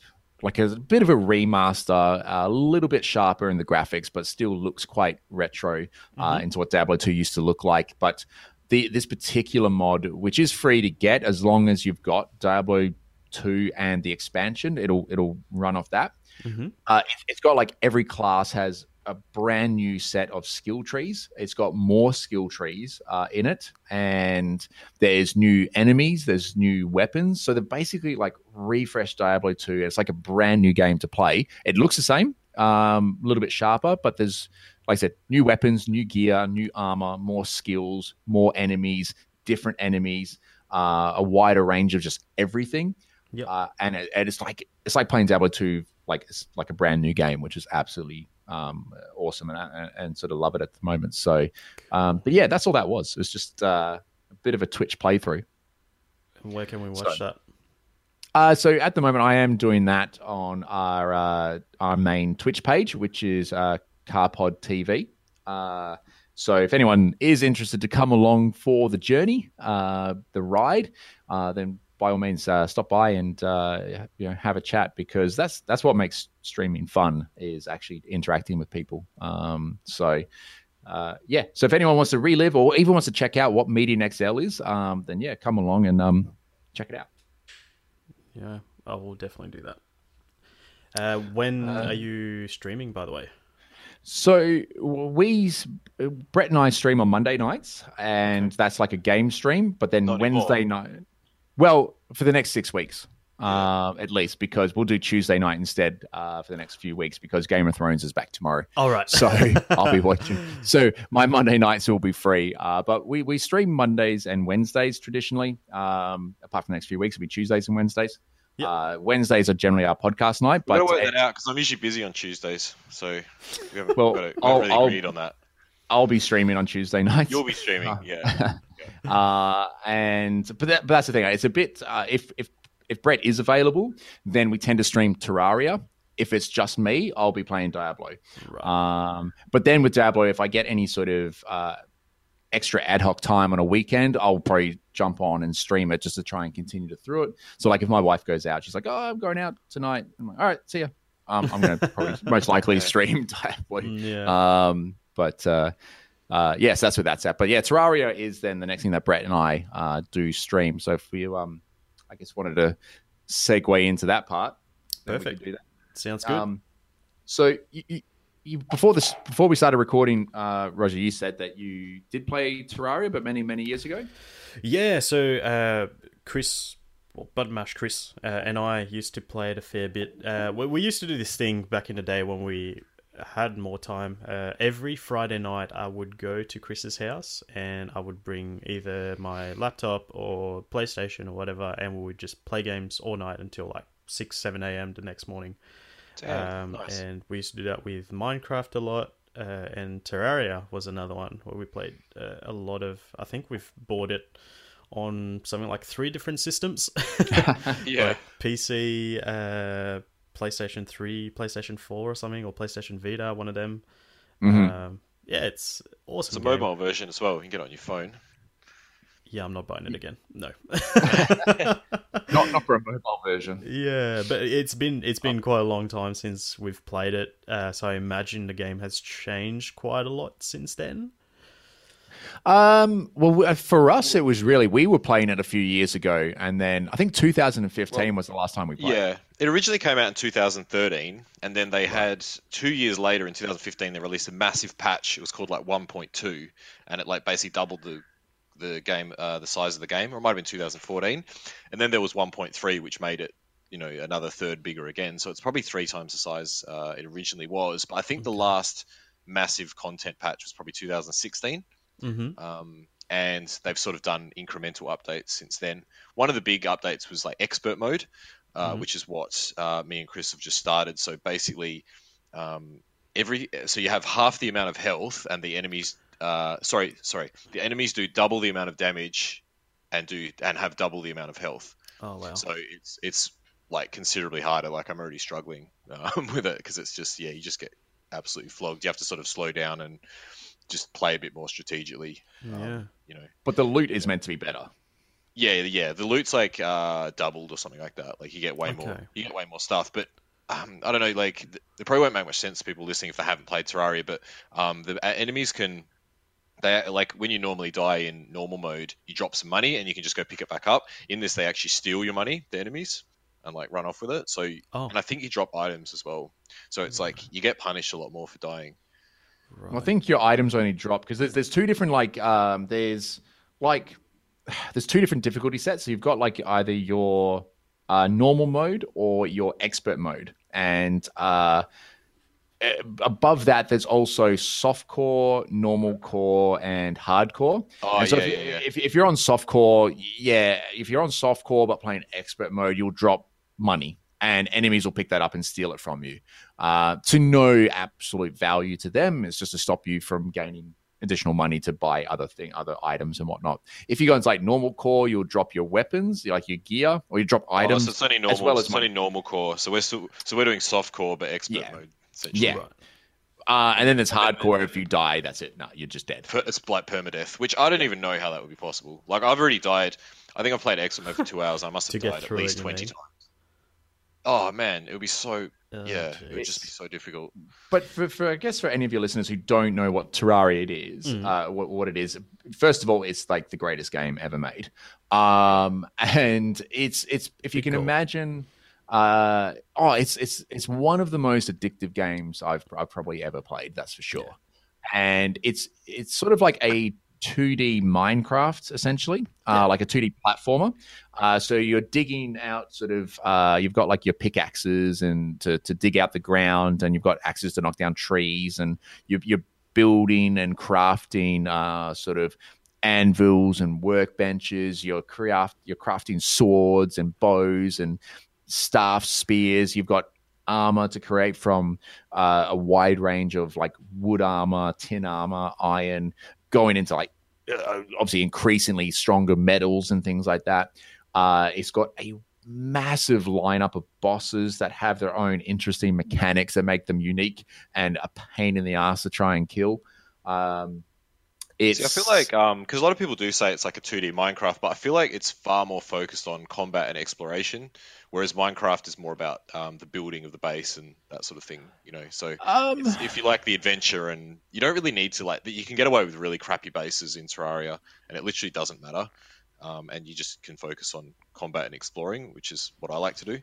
Speaker 3: like a bit of a remaster, a little bit sharper in the graphics, but still looks quite retro uh,
Speaker 2: Mhm.
Speaker 3: into what Diablo 2 used to look like. But the this particular mod, which is free to get as long as you've got Diablo 2 and the expansion, it'll it'll run off that.
Speaker 2: Mhm.
Speaker 3: Uh, it, it's got like every class has a brand new set of skill trees. It's got more skill trees uh, in it, and there's new enemies, there's new weapons. So they've basically like refreshed Diablo 2. It's like a brand new game to play. It looks the same, um, a little bit sharper, but there's, like I said, new weapons, new gear, new armor, more skills, more enemies, different enemies, uh, a wider range of just everything.
Speaker 2: Yep.
Speaker 3: Uh, and, it, and it's like it's like playing Diablo 2 like it's like a brand new game, which is absolutely um, awesome, and, and, and sort of love it at the moment. So, um, but yeah, that's all that was. It was just uh, a bit of a Twitch playthrough.
Speaker 2: And Where can we watch
Speaker 3: So-
Speaker 2: that?
Speaker 3: Uh, so at the moment, I am doing that on our uh, our main Twitch page, which is uh, CarPod TV. Uh, so if anyone is interested to come along for the journey, uh, the ride, uh, then by all means uh, stop by and uh, you know have a chat because that's that's what makes streaming fun is actually interacting with people. Um, so. Uh, yeah, so if anyone wants to relive or even wants to check out what Median XL is, um, then yeah, come along and um, check it out.
Speaker 2: Yeah, I will definitely do that. Uh, when
Speaker 3: Uh,
Speaker 2: are you streaming, by the way?
Speaker 3: So we, Brett and I stream on Monday nights, and that's like a game stream. But then
Speaker 4: Not anymore.
Speaker 3: Wednesday night, well, for the next six weeks, uh, at least, because we'll do Tuesday night instead uh, for the next few weeks because Game of Thrones is back tomorrow.
Speaker 2: All right.
Speaker 3: So I'll be watching. So my Monday nights will be free. Uh, but we, we stream Mondays and Wednesdays traditionally. Um, apart from the next few weeks, it'll be Tuesdays and Wednesdays.
Speaker 2: Yep.
Speaker 3: Uh, Wednesdays are generally our podcast night.
Speaker 4: We've got
Speaker 3: But
Speaker 4: to work that out because I'm usually busy on Tuesdays, so we haven't,
Speaker 3: Well,
Speaker 4: got to, we
Speaker 3: I'll-
Speaker 4: haven't really
Speaker 3: I'll-
Speaker 4: agreed on that.
Speaker 3: I'll be streaming on Tuesday nights.
Speaker 4: You'll be streaming, yeah.
Speaker 3: uh, and but that, but that's the thing. It's a bit uh, if if if Brett is available, then we tend to stream Terraria. If it's just me, I'll be playing Diablo.
Speaker 2: Right.
Speaker 3: Um, but then with Diablo, if I get any sort of uh, extra ad hoc time on a weekend, I'll probably jump on and stream it just to try and continue to through it. So like if my wife goes out, she's like, "Oh, I'm going out tonight." I'm like, "All right, see ya." Um, I'm going to probably most likely stream Diablo.
Speaker 2: yeah.
Speaker 3: Um, but uh, uh, yes, that's where that's at. But yeah, Terraria is then the next thing that Brett and I uh, do stream. So if you, um, I guess, wanted to segue into that part, then we could
Speaker 2: Perfect.
Speaker 3: do that.
Speaker 2: Sounds good.
Speaker 3: Um, so you, you, you, before this, before we started recording, uh, Roger, you said that you did play Terraria, but many many years ago.
Speaker 2: Yeah, so uh, Chris, well, Button Mash Chris, uh, and I used to play it a fair bit. Uh, we, we used to do this thing back in the day when we had more time. Uh, every Friday night, I would go to Chris's house and I would bring either my laptop or PlayStation or whatever, and we would just play games all night until like 6, 7 a.m. the next morning.
Speaker 4: Damn,
Speaker 2: Um,
Speaker 4: nice.
Speaker 2: And we used to do that with Minecraft a lot. Uh, and Terraria was another one where we played uh, a lot of. I think we've bought it on something like three different systems.
Speaker 4: Yeah.
Speaker 2: Like PC, uh, PlayStation 3, PlayStation 4 or something, or PlayStation Vita, one of them.
Speaker 3: Mhm.
Speaker 2: Um, yeah, it's awesome.
Speaker 4: It's a
Speaker 2: game.
Speaker 4: mobile version as well. You can get it on your phone.
Speaker 2: Yeah, I'm not buying it again. No.
Speaker 3: not not for a mobile version.
Speaker 2: Yeah, but it's been it's been quite a long time since we've played it, uh, so I imagine the game has changed quite a lot since then.
Speaker 3: Um, well, uh, for us, it was really we were playing it a few years ago, and then I think 2015 was the last time we played.
Speaker 4: Yeah, it originally came out in 2013, and then they had two years later in 2015 they released a massive patch. It was called like 1.2, and it like basically doubled the the game, uh, the size of the game, or it might have been 2014. And then there was 1.3, which made it, you know, another third bigger again. So it's probably three times the size uh, it originally was. But I think the last massive content patch was probably 2016
Speaker 2: Mm-hmm.
Speaker 4: um, and they've sort of done incremental updates since then. One of the big updates was like expert mode, uh,
Speaker 2: Mhm.
Speaker 4: which is what uh, me and Chris have just started. So basically, um, every so you have half the amount of health, and the enemies, uh, sorry, sorry, the enemies do double the amount of damage, and do and have double the amount of health.
Speaker 2: Oh wow!
Speaker 4: So it's it's like considerably harder. Like I'm already struggling um, with it because it's just yeah, you just get absolutely flogged. You have to sort of slow down and just play a bit more strategically.
Speaker 2: yeah,
Speaker 4: You know,
Speaker 3: but the loot is meant to be better.
Speaker 4: Yeah, yeah. The loot's like uh, doubled or something like that. Like you get way more, you get way more stuff. But um, I don't know. Like it probably won't make much sense to people listening if they haven't played Terraria. But um, the uh, enemies can. They like when you normally die in normal mode, you drop some money and you can just go pick it back up. In this, they actually steal your money, the enemies, and like run off with it. So,
Speaker 2: Oh.
Speaker 4: and I think you drop items as well. So it's like you get punished a lot more for dying.
Speaker 2: right.
Speaker 3: I think your items only drop because there's there's two different like um there's like there's two different difficulty sets. So you've got like either your uh, normal mode or your expert mode, and uh, eh, above that there's also soft core, normal core, and hardcore.
Speaker 4: Oh
Speaker 3: And so
Speaker 4: yeah,
Speaker 3: if,
Speaker 4: yeah, yeah.
Speaker 3: If, if you're on soft core, yeah, if you're on soft core but playing expert mode, you'll drop money and enemies will pick that up and steal it from you. Uh, to no absolute value to them. It's just to stop you from gaining additional money to buy other thing, other items and whatnot. If you go into like normal core, you'll drop your weapons, like your gear, or you drop
Speaker 4: Oh,
Speaker 3: items.
Speaker 4: so it's only normal.
Speaker 3: As well as
Speaker 4: it's only normal core. So we're still, so we're doing soft core but expert
Speaker 3: Yeah.
Speaker 4: mode. Essentially.
Speaker 3: Yeah. Uh, and then there's hardcore. If you die, that's it. No, you're just dead.
Speaker 4: It's like permadeath, which I don't even know how that would be possible. Like I've already died. I think I've played expert mode for two hours. I must have died at
Speaker 2: through it,
Speaker 4: least twenty times. Oh man, it would be so.
Speaker 2: Oh,
Speaker 4: yeah, it would just be so difficult.
Speaker 3: But for, for I guess for any of your listeners who don't know what Terraria it is,
Speaker 2: Mm.
Speaker 3: uh, what, what it is, first of all, it's like the greatest game ever made. Um, and it's it's if you can
Speaker 2: call.
Speaker 3: imagine, uh, oh, it's it's it's one of the most addictive games I've I've probably ever played. That's for sure. And it's it's sort of like a 2D Minecraft essentially, uh, like a 2D platformer. Uh, so you're digging out sort of uh, you've got like your pickaxes and to, to dig out the ground, and you've got axes to knock down trees, and you're, you're building and crafting uh, sort of anvils and workbenches. You're craft you're crafting swords and bows and staff spears. You've got armor to create from uh, a wide range of like wood armor, tin armor, iron, going into like uh, obviously increasingly stronger metals and things like that. Uh, it's got a massive lineup of bosses that have their own interesting mechanics that make them unique and a pain in the ass to try and kill. Um, it's,
Speaker 4: See, I feel like um because a lot of people do say it's like a 2D Minecraft, but I feel like it's far more focused on combat and exploration, whereas Minecraft is more about um, the building of the base and that sort of thing. You know, so
Speaker 3: um,
Speaker 4: if, if you like the adventure and you don't really need to like that, you can get away with really crappy bases in Terraria, and it literally doesn't matter, um, and you just can focus on combat and exploring, which is what I like to do.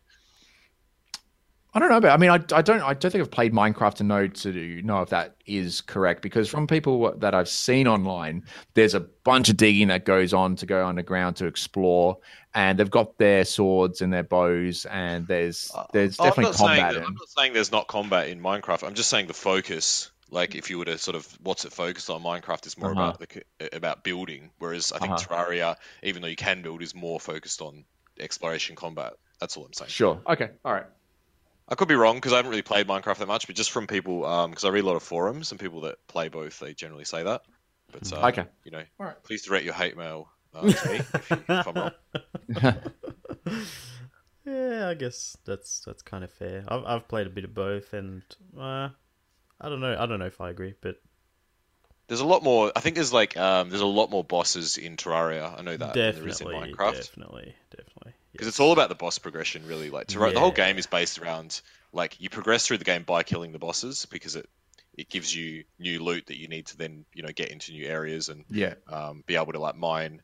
Speaker 3: I don't know, but I mean, I, I don't, I don't think I've played Minecraft to know to know if that is correct. Because from people that I've seen online, there's a bunch of digging that goes on to go underground to explore, and they've got their swords and their bows, and there's there's
Speaker 4: Oh, I'm
Speaker 3: definitely combat.
Speaker 4: that-
Speaker 3: in.
Speaker 4: I'm not saying there's not combat in Minecraft. I'm just saying the focus. Like if you were to sort of what's it focused on, Minecraft is more
Speaker 3: Uh-huh.
Speaker 4: about the about building, whereas I think
Speaker 3: Uh-huh.
Speaker 4: Terraria, even though you can build, is more focused on exploration combat. That's all I'm saying.
Speaker 3: Sure. Okay. All right.
Speaker 4: I could be wrong because I haven't really played Minecraft that much, but just from people, because I read a lot of forums and people that play both, they generally say that. But uh,
Speaker 3: Okay.
Speaker 4: you know,
Speaker 3: All right.
Speaker 4: please direct your hate mail uh, to me if, you, if I'm wrong.
Speaker 2: Yeah, I guess that's that's kind of fair. I've I've played a bit of both, and uh, I don't know. I don't know if I agree, but
Speaker 4: There's a lot more. I think there's like um, there's a lot more bosses in Terraria. I know that than there is in
Speaker 2: definitely,
Speaker 4: Minecraft.
Speaker 2: definitely, definitely.
Speaker 4: Because it's all about the boss progression really like Terra- the whole game is based around like you progress through the game by killing the bosses because it it gives you new loot that you need to then you know get into new areas and
Speaker 3: Yeah.
Speaker 4: um, be able to like mine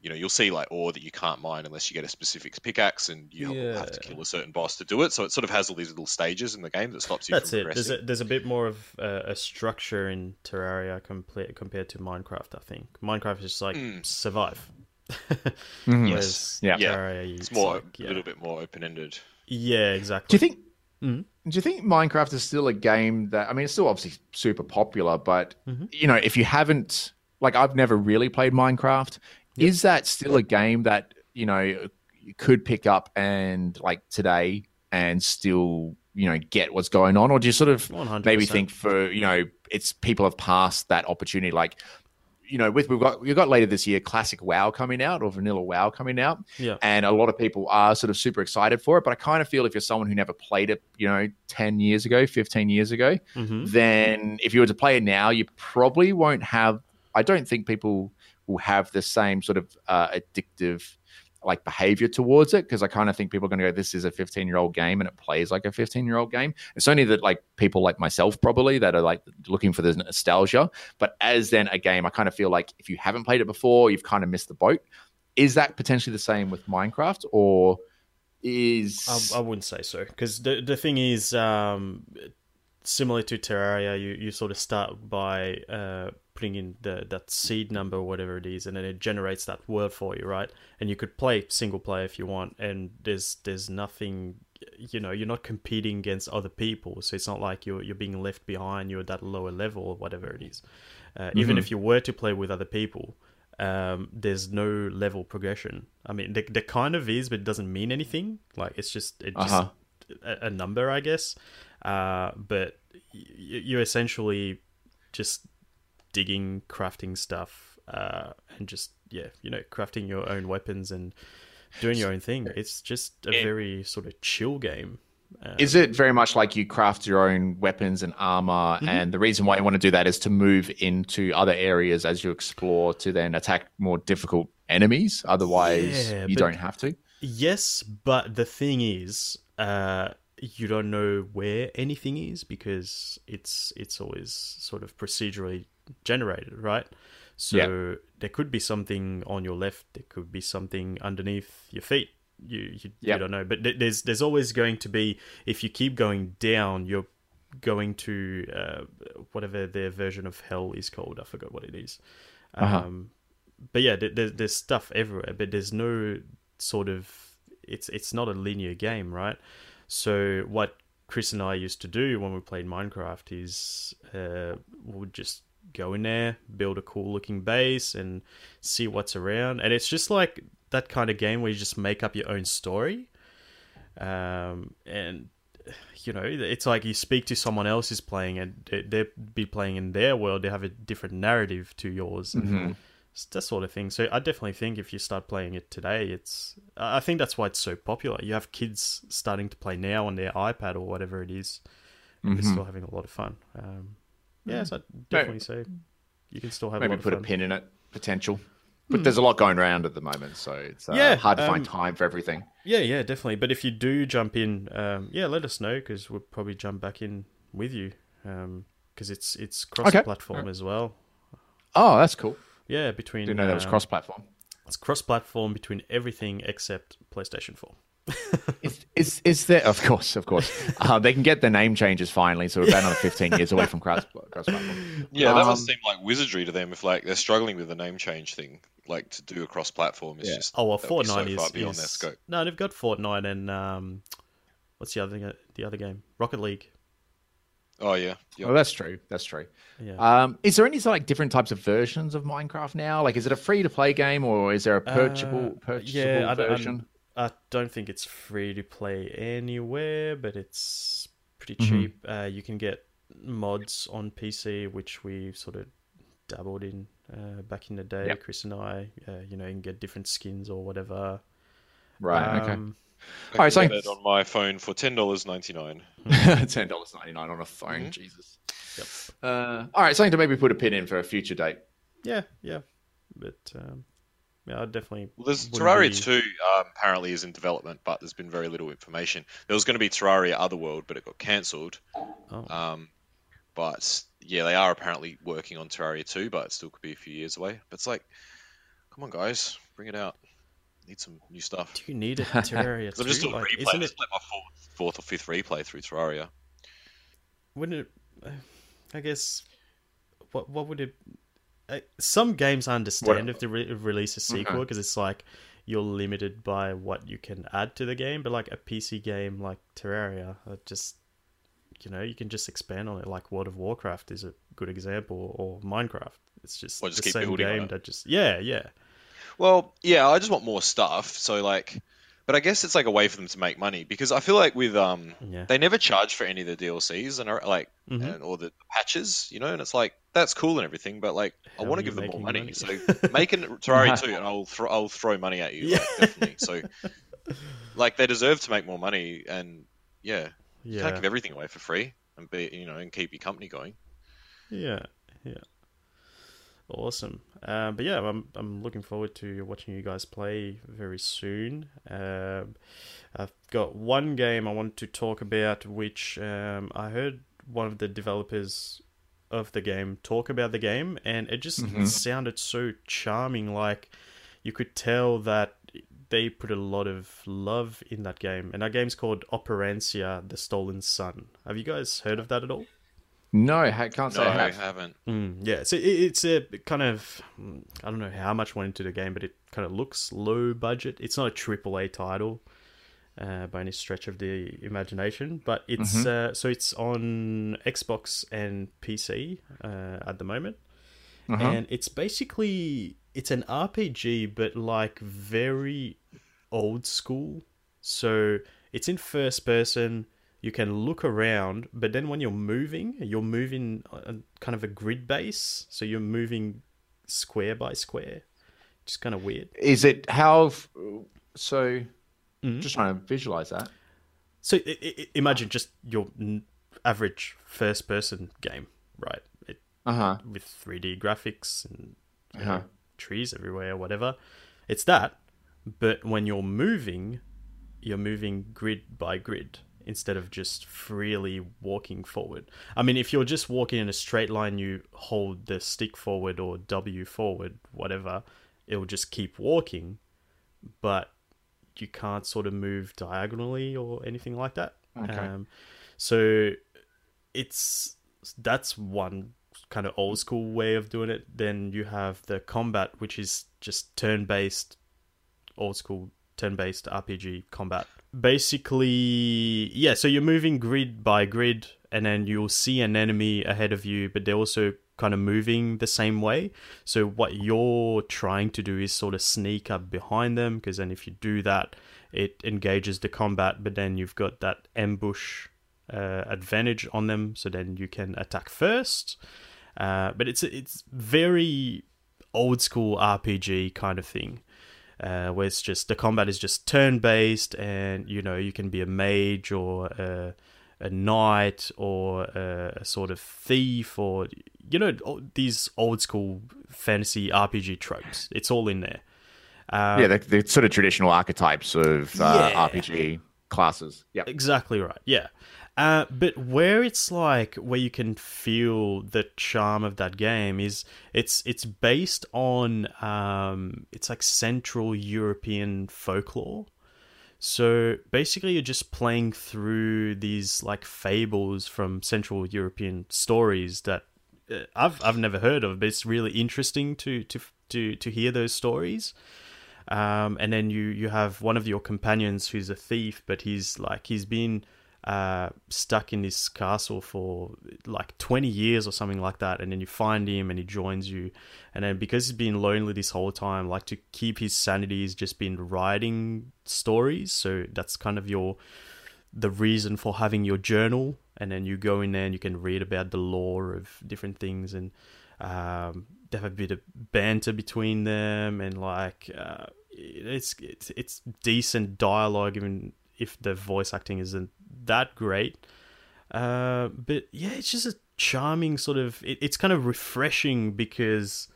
Speaker 4: you know you'll see like ore that you can't mine unless you get a specific pickaxe and you have to kill a certain boss to do it so it sort of has all these little stages in the game that stops you
Speaker 2: That's
Speaker 4: from
Speaker 2: it. There's a, there's a bit more of a, a structure in Terraria compared to Minecraft. I think Minecraft is just like
Speaker 4: Mm.
Speaker 2: survive.
Speaker 3: Mhm.
Speaker 2: Whereas
Speaker 3: Yeah.
Speaker 4: Yeah.
Speaker 2: Terraria,
Speaker 4: it's more
Speaker 2: like,
Speaker 4: a
Speaker 2: yeah.
Speaker 4: little bit more open-ended
Speaker 2: Yeah, exactly.
Speaker 3: Do
Speaker 2: exactly.
Speaker 3: you think?
Speaker 2: Mhm.
Speaker 3: Do you think Minecraft is still a game that I mean, it's still obviously super popular, but
Speaker 2: Mhm.
Speaker 3: you know, if you haven't, like, I've never really played Minecraft.
Speaker 2: Yep.
Speaker 3: Is that still a game that you know you could pick up and like today and still you know get what's going on, or do you sort of
Speaker 2: 100%.
Speaker 3: maybe think for you know it's people have passed that opportunity, like. You know, with we've got we've got later this year classic WoW coming out or vanilla WoW coming out,
Speaker 2: Yeah.
Speaker 3: and a lot of people are sort of super excited for it. But I kind of feel if you're someone who never played it, you know, ten years ago, fifteen years ago,
Speaker 2: hmm
Speaker 3: then if you were to play it now, you probably won't have. I don't think people will have the same sort of uh, addictive like behavior towards it because I kind of think people are going to go, "This is a 15 year old game and it plays like a 15 year old game." It's only that like people like myself probably that are like looking for the nostalgia. But as then a game, I kind of feel like if you haven't played it before, you've kind of missed the boat. Is that potentially the same with Minecraft, or is
Speaker 2: I, I wouldn't say so because the the thing is, um, similar to Terraria, you, you sort of start by uh, putting in the that seed number or whatever it is, and then it generates that word for you, right? And you could play single player if you want, and there's there's nothing, you know, you're not competing against other people, so it's not like you're you're being left behind. You're at that lower level or whatever it is. Uh, Even
Speaker 3: Mhm.
Speaker 2: if you were to play with other people, um, there's no level progression. I mean, there, there kind of is, but it doesn't mean anything. Like it's just it
Speaker 3: Uh-huh.
Speaker 2: a, a number, I guess. Uh, but y- you're essentially just digging, crafting stuff, uh, and just yeah, you know, crafting your own weapons and doing your own thing. It's just a
Speaker 3: It-
Speaker 2: very sort of chill game. Uh,
Speaker 3: Is it very much like you craft your own weapons and armor?
Speaker 2: Mhm.
Speaker 3: And the reason why you want to do that is to move into other areas as you explore to then attack more difficult enemies. Otherwise,
Speaker 2: Yeah,
Speaker 3: you don't have to.
Speaker 2: Yes, but the thing is, uh, you don't know where anything is because it's it's always sort of procedurally generated, right? So there could be something on your left, there could be something underneath your feet. You you, you don't know, but there's there's always going to be if you keep going down, you're going to uh, whatever their version of hell is called. I forgot what it is.
Speaker 3: Uh-huh.
Speaker 2: Um, but yeah, there, there's there's stuff everywhere, but there's no sort of it's it's not a linear game, right? So what Chris and I used to do when we played Minecraft is uh, we would just go in there, build a cool looking base, and see what's around. And it's just like that kind of game where you just make up your own story. Um, and you know, it's like you speak to someone else who's playing, and they- they'll be playing in their world. They have a different narrative to yours.
Speaker 3: Mhm.
Speaker 2: It's that sort of thing. So I definitely think if you start playing it today, it's. I think that's why it's so popular. You have kids starting to play now on their iPad or whatever it is. and They're still having a lot of fun. Um, yeah, so I'd definitely say you can still have a
Speaker 3: Maybe
Speaker 2: lot of
Speaker 3: put a pin in it. Potential. But there's a lot going around at the moment, so it's uh,
Speaker 2: Yeah,
Speaker 3: hard to find
Speaker 2: um,
Speaker 3: time for everything.
Speaker 2: Yeah, yeah, definitely. But if you do jump in, um, yeah, let us know because we'll probably jump back in with you because it's it's cross-platform as well.
Speaker 3: Oh, that's cool.
Speaker 2: Yeah, between
Speaker 3: Didn't know that was
Speaker 2: um,
Speaker 3: cross-platform.
Speaker 2: It's cross-platform between everything except PlayStation Four.
Speaker 3: Is, is is there? Of course, of course. Uh, they can get the name changes finally, so we're about another 15 years away from cross cross-platform.
Speaker 4: Yeah, that
Speaker 3: Um,
Speaker 4: must seem like wizardry to them if like they're struggling with the name change thing. Like to do a cross-platform is
Speaker 3: Yeah.
Speaker 4: just
Speaker 2: Oh well,
Speaker 4: that would be so
Speaker 2: Fortnite
Speaker 4: far
Speaker 2: is,
Speaker 4: beyond
Speaker 2: is
Speaker 4: their scope.
Speaker 2: no, they've got Fortnite and um, what's the other thing? The other game, Rocket League.
Speaker 4: Oh yeah, Yep.
Speaker 3: Oh, that's true. That's true.
Speaker 2: Yeah.
Speaker 3: Um, is there any like different types of versions of Minecraft now? Like, is it a free-to-play game or is there a purchasable
Speaker 2: Uh,
Speaker 3: purchasable
Speaker 2: yeah, I don't-
Speaker 3: version?
Speaker 2: I don't think it's free to play anywhere, but it's pretty
Speaker 3: Mhm.
Speaker 2: cheap. Uh, you can get mods on PC, which we sort of dabbled in uh, back in the day.
Speaker 3: Yep.
Speaker 2: Chris and I, uh, you know, you can get different skins or whatever.
Speaker 3: right. okay.
Speaker 2: Um,
Speaker 4: I
Speaker 3: Alright,
Speaker 4: can
Speaker 3: so-
Speaker 4: it on my phone for ten dollars ninety nine.
Speaker 3: Ten dollars ninety nine on a phone.
Speaker 4: Mhm.
Speaker 3: Jesus. Uh, all right, something to maybe put a pin in for a future date.
Speaker 2: Yeah, yeah, but um, yeah, I definitely.
Speaker 4: Well, there's Terraria
Speaker 2: be-
Speaker 4: 2 um, apparently is in development, but there's been very little information. There was going to be Terraria Otherworld, but it got cancelled.
Speaker 2: Oh.
Speaker 4: Um, but yeah, they are apparently working on Terraria 2, but it still could be a few years away. But it's like, come on, guys, bring it out. Need some new stuff.
Speaker 2: Do you need a Terraria?
Speaker 4: 'Cause I'm just
Speaker 2: too?
Speaker 4: doing
Speaker 2: Like,
Speaker 4: replay.
Speaker 2: isn't
Speaker 4: This like my fourth, fourth or fifth replay through Terraria.
Speaker 2: Wouldn't it? uh, I guess. What what would it? Uh, some games I understand
Speaker 3: What-
Speaker 2: if they re- release a sequel because it's like you're limited by what you can add to the game, but like a PC game like Terraria, just you know you can just expand on it. Like World of Warcraft is a good example, or Minecraft. It's just
Speaker 4: just
Speaker 2: the same game that just yeah yeah
Speaker 4: Well, yeah, I just want more stuff. So like, but I guess it's like a way for them to make money because I feel like with um,
Speaker 2: yeah.
Speaker 4: they never charge for any of the DLCs and like
Speaker 2: Mhm.
Speaker 4: and or the patches, you know, and it's like that's cool and everything, but like
Speaker 2: How
Speaker 4: I want to give them more money.
Speaker 2: money?
Speaker 4: So making Terraria 2 and I'll throw I'll throw money at you, like, definitely. So like they deserve to make more money and yeah, you can't give everything away for free and be you know and keep your company going.
Speaker 2: Yeah, yeah. Awesome. Um, but yeah, I'm I'm looking forward to watching you guys play very soon. Um, I've got one game I want to talk about, which um, I heard one of the developers of the game talk about the game, and it just
Speaker 3: Mhm.
Speaker 2: sounded so charming. Like you could tell that they put a lot of love in that game, and that game's called Operencia: The Stolen Sun. Have you guys heard of that at all?
Speaker 3: No, I can't say
Speaker 4: No,
Speaker 3: I
Speaker 4: I
Speaker 3: have.
Speaker 4: haven't.
Speaker 2: Mm, yeah, so it, it's a kind of mm, I don't know how much went into the game, but it kind of looks low budget. It's not a triple A title uh, by any stretch of the imagination, but it's uh, so it's on Xbox and PC uh, at the moment,
Speaker 3: Uh-huh.
Speaker 2: and it's basically it's an RPG, but like very old school. So it's in first person. You can look around, but then when you're moving, you're moving on kind of a grid base. So you're moving square by square. Just kind of weird.
Speaker 3: Is it how? So,
Speaker 2: Mhm.
Speaker 3: just trying to visualize that.
Speaker 2: So imagine just your n- average first person game, right? It,
Speaker 3: Uh huh.
Speaker 2: with 3D graphics and
Speaker 3: Uh-huh.
Speaker 2: know, trees everywhere, or whatever. It's that, but when you're moving, you're moving grid by grid instead of just freely walking forward. I mean, if you're just walking in a straight line, you hold the stick forward or W forward, whatever, it will just keep walking, but you can't sort of move diagonally or anything like that.
Speaker 3: Okay.
Speaker 2: Um, so it's that's one kind of old school way of doing it. Then you have the combat, which is just turn based, old school turn based RPG combat. Basically, yeah. So you're moving grid by grid, and then you'll see an enemy ahead of you, but they're also kind of moving the same way. So what you're trying to do is sort of sneak up behind them, because then if you do that, it engages the combat. But then you've got that ambush uh, advantage on them, so then you can attack first. Uh, but it's it's very old school RPG kind of thing, uh, where it's just the combat is just turn based, and you know you can be a mage or a, a knight or a, a sort of thief or you know these old school fantasy RPG tropes. It's all in there. Um,
Speaker 3: yeah, the, the sort of traditional archetypes of uh,
Speaker 2: Yeah.
Speaker 3: RPG classes. Yeah.
Speaker 2: Exactly right. Yeah. Uh, but where it's like where you can feel the charm of that game is it's it's based on um, it's like Central European folklore. So basically, you're just playing through these like fables from Central European stories that uh, I've I've never heard of, but it's really interesting to to to to hear those stories. Um, and then you you have one of your companions who's a thief, but he's like he's been uh, stuck in this castle for like 20 years or something like that and then you find him and he joins you. And then because he's been lonely this whole time like to keep his sanity he's just been writing stories. So that's kind of your the reason for having your journal. And then you go in there and you can read about the lore of different things and um, they have a bit of banter between them and like uh, it's it's it's decent dialogue even if the voice acting isn't that great uh, but yeah it's just a charming sort of it, it's kind of refreshing because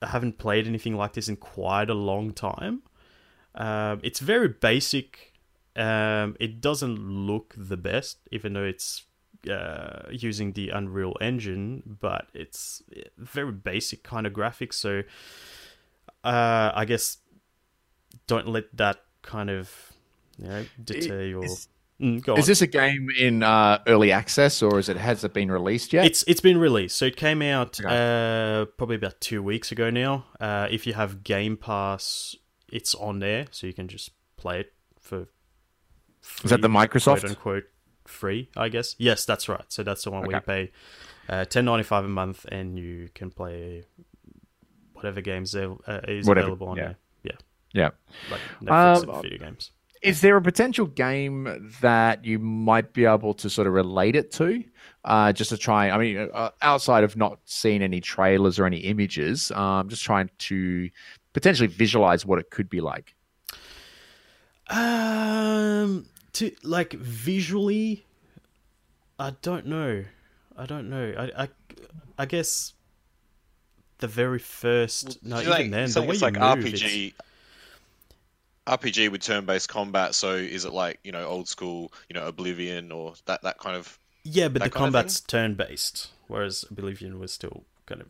Speaker 2: I haven't played anything like this in quite a long time um, it's very basic um, it doesn't look the best even though it's uh, using the Unreal Engine, but it's very basic kind of graphics. So uh, I guess don't let that kind of you know deter your.
Speaker 3: Is,
Speaker 2: Mm,
Speaker 3: is this a game in uh, early access or is it has it been released yet?
Speaker 2: It's it's been released, so it came out
Speaker 3: Okay.
Speaker 2: uh, probably about two weeks ago now. Uh, if you have Game Pass, it's on there, so you can just play it for.
Speaker 3: is that the Microsoft?
Speaker 2: quote unquote free, I guess. Yes, that's right. So that's the one where you pay uh, ten ninety five a month, and you can play whatever games there uh, is
Speaker 3: Whatever,
Speaker 2: available on
Speaker 3: yeah.
Speaker 2: there. Yeah,
Speaker 3: Yeah.
Speaker 2: like Netflix
Speaker 3: Um,
Speaker 2: and video games.
Speaker 3: Is there a potential game that you might be able to sort of relate it to? Uh, just to try, I mean, uh, outside of not seeing any trailers or any images, um, just trying to potentially visualize what it could be like.
Speaker 2: Um, to like visually, I don't know. I don't know. I I, I guess the very first. no,
Speaker 4: Do
Speaker 2: even
Speaker 4: think-
Speaker 2: then, the
Speaker 4: saying
Speaker 2: way
Speaker 4: it's
Speaker 2: you
Speaker 4: like
Speaker 2: move,
Speaker 4: RPG,
Speaker 2: it's-
Speaker 4: RPG with turn-based combat. So is it like you know old school, you know Oblivion or that that kind of?
Speaker 2: yeah, but the
Speaker 4: that kind of
Speaker 2: combat's turn based, whereas Oblivion was still kind of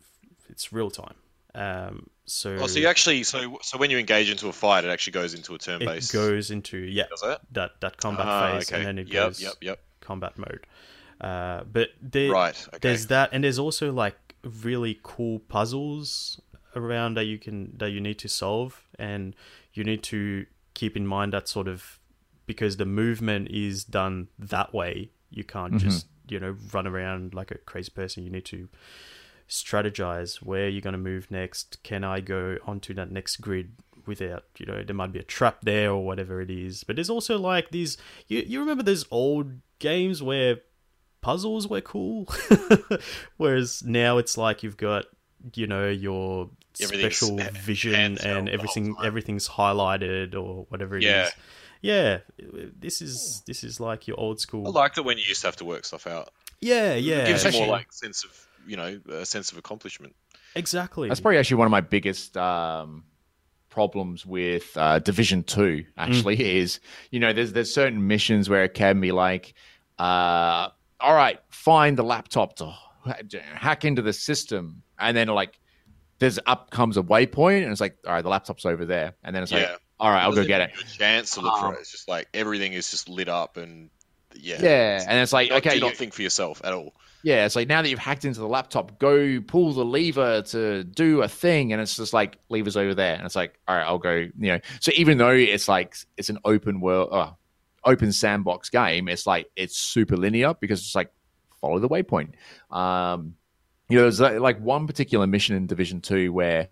Speaker 2: it's real time. Um, so,
Speaker 4: Oh, so you actually so so when you engage into a fight, it actually goes into a turn-based.
Speaker 2: It goes into yeah that that combat
Speaker 4: Ah,
Speaker 2: phase,
Speaker 4: okay.
Speaker 2: and then it
Speaker 4: yep,
Speaker 2: goes
Speaker 4: yep, yep.
Speaker 2: combat mode. Uh, but there,
Speaker 4: Right. Okay.
Speaker 2: there's that and there's also like really cool puzzles around that you can that you need to solve and you need to keep in mind that sort of because the movement is done that way you can't mm-hmm. just you know run around like a crazy person. You need to strategize where you're going to move next. Can i go onto that next grid without you know there might be a trap there or whatever it is. But there's also like these you, you remember those old games where puzzles were cool? Whereas now it's like you've got you know your special vision and everything everything's highlighted or whatever it is.
Speaker 4: Yeah.
Speaker 2: yeah this is this is like your old school
Speaker 4: I liked it when you used to have to work stuff out.
Speaker 2: yeah yeah
Speaker 4: It gives you more like sense of you know a sense of accomplishment.
Speaker 2: exactly
Speaker 3: That's probably actually one of my biggest um, problems with uh, Division Two. Actually, is you know there's there's certain missions where it can be like, uh, all right, find the laptop to hack into the system, and then like there's up comes a waypoint, and it's like, all right, the laptop's over there, and then it's like,
Speaker 4: Yeah.
Speaker 3: all right, I'll go get it.
Speaker 4: a chance to look
Speaker 3: Um,
Speaker 4: for it. It's just like everything is just lit up and yeah.
Speaker 3: Yeah, and it's like,
Speaker 4: Do not-
Speaker 3: okay,
Speaker 4: do
Speaker 3: you-
Speaker 4: not think for yourself at all.
Speaker 3: Yeah, it's like now that you've hacked into the laptop, go pull the lever to do a thing, and it's just like levers over there, and it's like, all right, I'll go. You know, so even though it's like it's an open world, uh, open sandbox game, it's like it's super linear because it's like follow the waypoint. Um, you know, there's like one particular mission in Division Two where,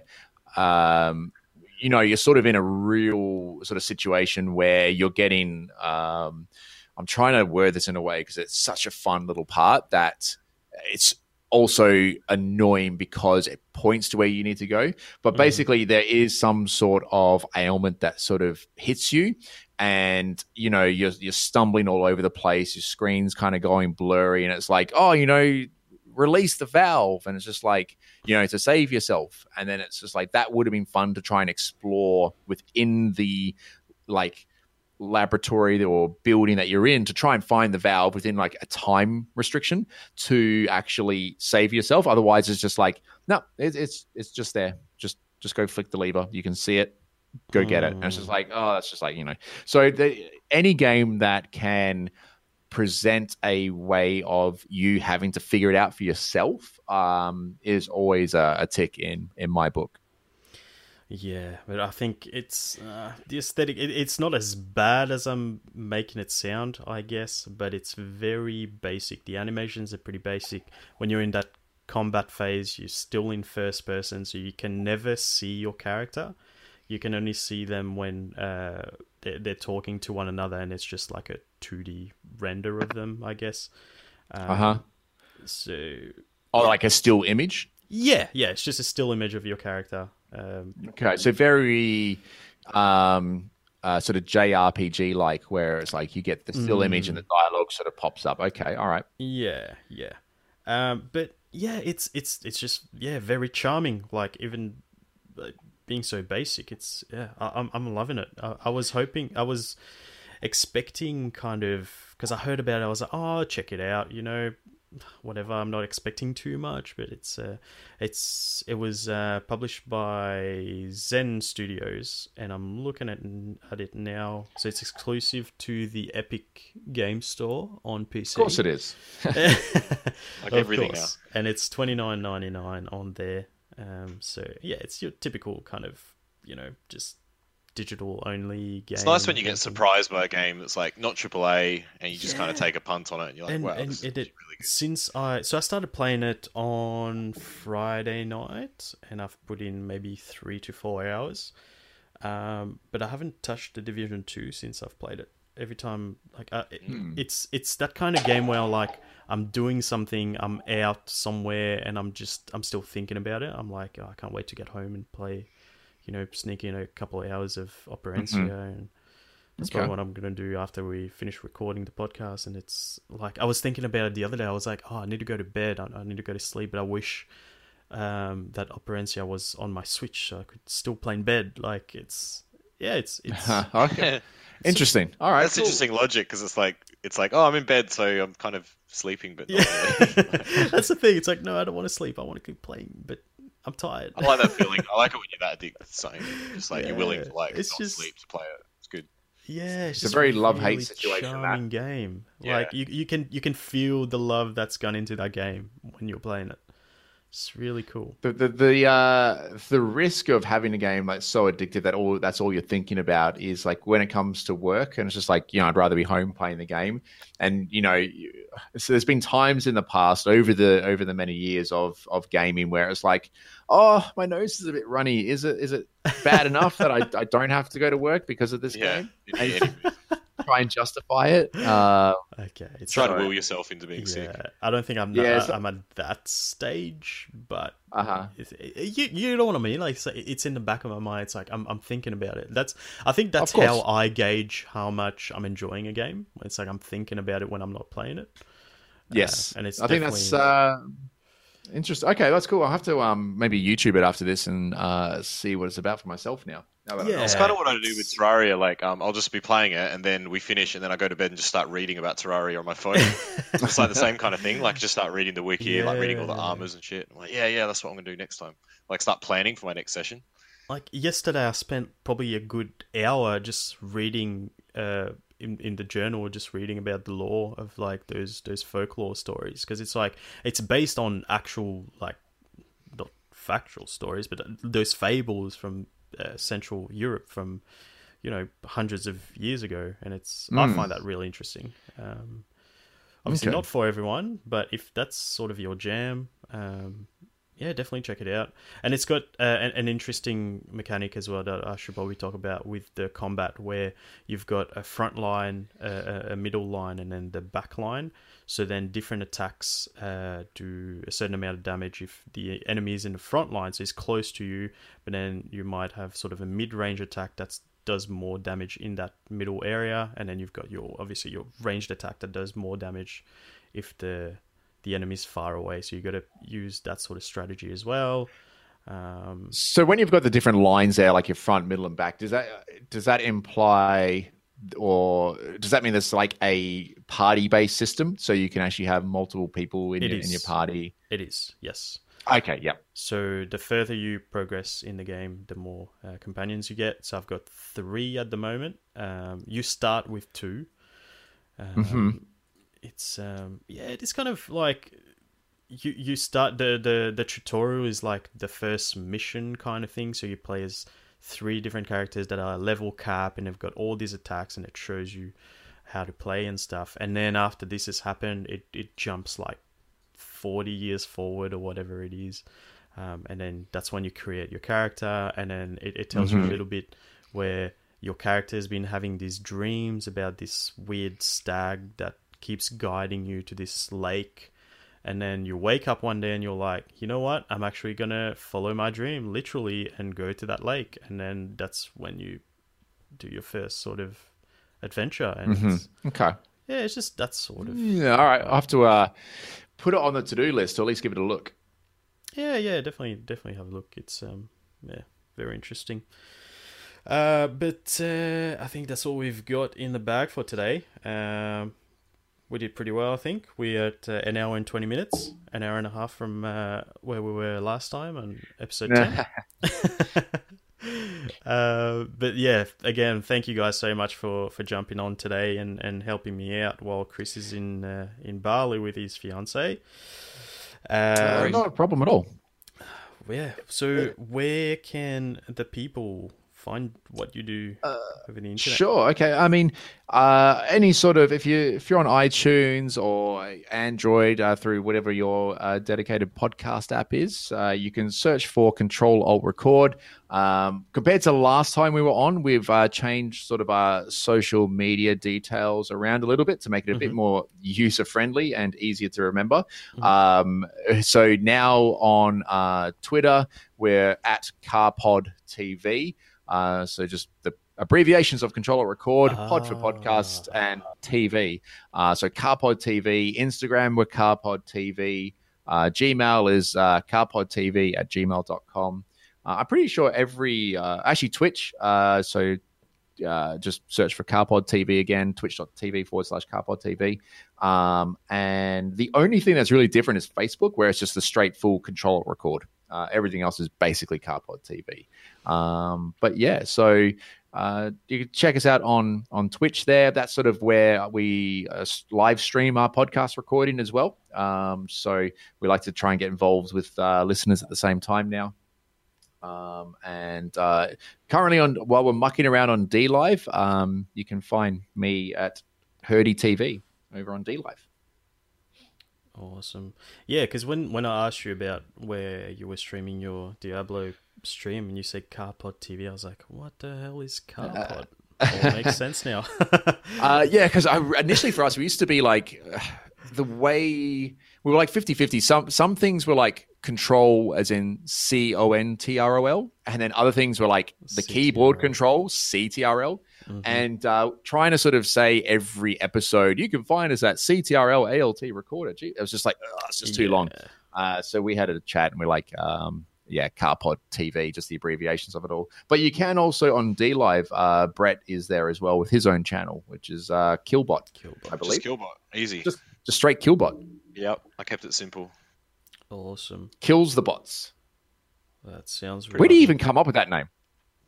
Speaker 3: um, you know, you're sort of in a real sort of situation where you're getting. Um, I'm trying to word this in a way because it's such a fun little part that it's also annoying because it points to where you need to go. But basically, there is some sort of ailment that sort of hits you, and you know you're you're stumbling all over the place. Your screen's kind of going blurry, and it's like, oh, you know, release the valve, and it's just like you know to save yourself. And then it's just like that would have been fun to try and explore within the like laboratory or building that you're in to try and find the valve within like a time restriction to actually save yourself. Otherwise, it's just like no, it's it's it's just there. Just just go flick the lever. You can see it. Go get it. And it's just mm. like oh, that's just like you know. So the, any game that can present a way of you having to figure it out for yourself um, is always a, a tick in in my book.
Speaker 2: Yeah, but I think it's uh, the aesthetic. It, it's not as bad as I'm making it sound, I guess, but it's very basic. The animations are pretty basic. When you're in that combat phase, you're still in first person, so you can never see your character. You can only see them when uh, they're, they're talking to one another, and it's just like a 2D render of them, I guess. Um,
Speaker 3: Uh huh.
Speaker 2: So
Speaker 3: Oh, like a still image.
Speaker 2: yeah, yeah, it's just a still image of your character. Um,
Speaker 3: Okay, so very um, uh, sort of JRPG like, where it's like you get the still image and the dialogue sort of pops up. Okay, all right.
Speaker 2: Yeah, yeah. Um, but yeah, it's it's it's just yeah, very charming. Like even like, being so basic, it's yeah, I, I'm I'm loving it. I, I was hoping, I was expecting kind of because I heard about it. I was like, oh, check it out. You know, whatever. I'm not expecting too much, but it's uh, it's it was uh, published by Zen Studios, and I'm looking at at it now. So it's exclusive to the Epic Game Store on PC.
Speaker 3: Of course it is.
Speaker 4: Like
Speaker 2: Of
Speaker 4: everything
Speaker 2: course. and it's twenty nine ninety nine on there. Um, so yeah, it's your typical kind of you know just digital only game.
Speaker 4: It's nice when you get surprised by a game that's like not AAA and you just kind of take a punt on it and you're like,
Speaker 2: and,
Speaker 4: wow,
Speaker 2: and
Speaker 4: this
Speaker 2: it,
Speaker 4: is
Speaker 2: it-
Speaker 4: really good.
Speaker 2: since I so I started playing it on Friday night, and I've put in maybe three to four hours. Um, but I haven't touched the Division Two since I've played it. Every time, like, uh, it, it's it's that kind of game where like I'm doing something, I'm out somewhere, and I'm just I'm still thinking about it. I'm like, oh, I can't wait to get home and play. You know, sneak in a couple of hours of Operencia and that's
Speaker 3: Okay.
Speaker 2: probably what I'm gonna do after we finish recording the podcast. And it's like I was thinking about it the other day. I was like, oh, I need to go to bed. I, I need to go to sleep. But I wish um, that Operencia was on my Switch so I could still play in bed. Like it's yeah, it's it's
Speaker 3: okay. Interesting. All right.
Speaker 4: That's
Speaker 3: cool.
Speaker 4: interesting logic because it's like it's like oh I'm in bed so I'm kind of sleeping but not
Speaker 2: yeah.
Speaker 4: really.
Speaker 2: That's the thing. It's like no, I don't want to sleep. I want to keep playing, but I'm tired.
Speaker 4: I like that feeling. I like it when you're that addicted to something. Just like you're willing to like
Speaker 2: it's
Speaker 4: not
Speaker 2: just-
Speaker 4: sleep to play it. It's good.
Speaker 2: Yeah, it's,
Speaker 3: a
Speaker 2: just
Speaker 3: very love-hate
Speaker 2: really
Speaker 3: situation, that.
Speaker 2: Charming game.
Speaker 4: Yeah.
Speaker 2: Like you, you can you can feel the love that's gone into that game when you're playing it. It's really cool.
Speaker 3: the the the, uh, the risk of having a game that's so addictive that all that's all you're thinking about is like when it comes to work, and it's just like you know I'd rather be home playing the game, and you know so there's been times in the past over the over the many years of of gaming where it's like oh my nose is a bit runny is it is it bad enough that I, I don't have to go to work because of this
Speaker 4: Yeah.
Speaker 3: game
Speaker 4: Yeah.
Speaker 3: and try and justify it uh,
Speaker 2: Okay, it's
Speaker 4: Try to
Speaker 3: Sorry.
Speaker 4: will yourself into being sick.
Speaker 2: I don't think I'm
Speaker 3: Yeah,
Speaker 2: that,
Speaker 3: so-
Speaker 2: I'm at that stage, but
Speaker 3: uh-huh
Speaker 2: it's, you you know what I mean. Like it's, it's in the back of my mind. It's like I'm I'm thinking about it. That's I think that's how I gauge how much I'm enjoying a game. It's like I'm thinking about it when I'm not playing it.
Speaker 3: Yes,
Speaker 2: Uh, and it's
Speaker 3: I think that's
Speaker 2: definitely-
Speaker 3: uh, interesting. Okay, that's cool. I'll have to um maybe YouTube it after this and uh, see what it's about for myself now. now that I know.
Speaker 2: Yeah.
Speaker 4: It's kind of what I do with Terraria. Like, um, I'll just be playing it, and then we finish, and then I go to bed and just start reading about Terraria on my phone. it's like the same kind of thing. Like, just start reading the wiki, like reading all the
Speaker 2: Yeah.
Speaker 4: armors and shit. I'm like, yeah, yeah, that's what I'm gonna do next time. Like, start planning for my next session.
Speaker 2: like yesterday I spent probably a good hour just reading uh in, in the journal just reading about the lore of like those those folklore stories because it's like it's based on actual like not factual stories but those fables from uh, central europe from you know hundreds of years ago and it's i
Speaker 3: Mm.
Speaker 2: find that really interesting um obviously
Speaker 3: Okay.
Speaker 2: not for everyone but if that's sort of your jam um yeah, definitely check it out. And it's got uh, an, an interesting mechanic as well that I should probably talk about with the combat, where you've got a front line, uh, a middle line, and then the back line. So then different attacks uh, do a certain amount of damage if the enemy is in the front line, so it's close to you. But then you might have sort of a mid-range attack that's does more damage in that middle area, and then you've got your obviously your ranged attack that does more damage if the the enemy's far away. So you got to use that sort of strategy as well. Um,
Speaker 3: So when you've got the different lines there, like your front, middle, and back, does that does that imply, or does that mean there's like a party based system, so you can actually have multiple people in, your, in your party?
Speaker 2: it is yes.
Speaker 3: Okay, yeah.
Speaker 2: So the further you progress in the game, the more uh, companions you get. So I've got three at the moment. Um, you start with two. Um,
Speaker 3: Mhm.
Speaker 2: It's um, yeah, it's kind of like you you start the the the tutorial is like the first mission kind of thing. So you play as three different characters that are level cap and they've got all these attacks and it shows you how to play and stuff. And then after this has happened, it it jumps like 40 years forward or whatever it is. Um, and then that's when you create your character, and then it, it tells you a little bit where your character has been having these dreams about this weird stag that keeps guiding you to this lake. And then you wake up one day and you're like, you know what? I'm actually going to follow my dream literally and go to that lake. And then that's when you do your first sort of adventure. And it's,
Speaker 3: Okay.
Speaker 2: yeah, it's just that sort of.
Speaker 3: Yeah. All right. I have to uh, put it on the to do list, or at least give it a look.
Speaker 2: Yeah, yeah, definitely, definitely have a look. It's um, yeah, very interesting. Uh, but uh, I think that's all we've got in the bag for today. Um, we did pretty well, I think. We're at uh, an hour and twenty minutes, an hour and a half from uh, where we were last time on episode ten. uh, but yeah, again, thank you guys so much for, for jumping on today and, and helping me out while Chris is in uh, in Bali with his fiance.
Speaker 3: Uh,
Speaker 2: Um,
Speaker 3: not a problem at all.
Speaker 2: yeah. So where can the people find what you do
Speaker 3: Uh,
Speaker 2: over the internet?
Speaker 3: Sure. Okay. I mean, uh, any sort of if you if you're on iTunes or Android uh, through whatever your uh, dedicated podcast app is, uh, you can search for Control Alt Record. Um, compared to last time we were on, we've uh, changed sort of our social media details around a little bit to make it a bit more user friendly and easier to remember. Um, so now on uh, Twitter, we're at CarPod TV. Uh, so just the abbreviations of Control Alt Record, Pod for podcast, and TV. Uh, so CarPod TV, Instagram, we're CarPod TV. Uh, Gmail is uh, carpodtv at gmail.com. Uh, I'm pretty sure every, uh, actually, Twitch. Uh, so uh, just search for Carpod TV again, twitch.tv forward slash Carpod TV. Um, and the only thing that's really different is Facebook, where it's just the straight full Control Record. Uh, everything else is basically Carpod TV. Um, but yeah, so uh, you can check us out on on Twitch. There, that's sort of where we uh, live stream our podcast recording as well. Um, so we like to try and get involved with uh, listeners at the same time now. Um, and uh, currently, on while we're mucking around on D Live, um, you can find me at Herdy TV over on D Live.
Speaker 2: Awesome. Yeah, because when, when I asked you about where you were streaming your Diablo stream and you said Carpod TV, I was like, what the hell is Carpod? All makes sense now.
Speaker 3: Uh, yeah, because initially for us, we used to be like uh, the way we were like 50 50. Some, some things were like control, as in C O N T R O L, and then other things were like the keyboard
Speaker 2: CTRL.
Speaker 3: control, C T R L. And uh, trying to sort of say every episode, you can find us at CTRL ALT recorder. Gee, it was just like, "Ugh, it's just too long. Uh, so we had a chat and we're like, um, yeah, Carpod TV, just the abbreviations of it all. But you can also on D Live, uh, Brett is there as well with his own channel, which is uh, Killbot,
Speaker 2: Killbot.
Speaker 3: I believe.
Speaker 4: Just Killbot, easy.
Speaker 3: Just, just straight Killbot.
Speaker 4: Yep, I kept it simple.
Speaker 2: Awesome.
Speaker 3: Kills the bots.
Speaker 2: That sounds really
Speaker 3: Where do you even come up with that name?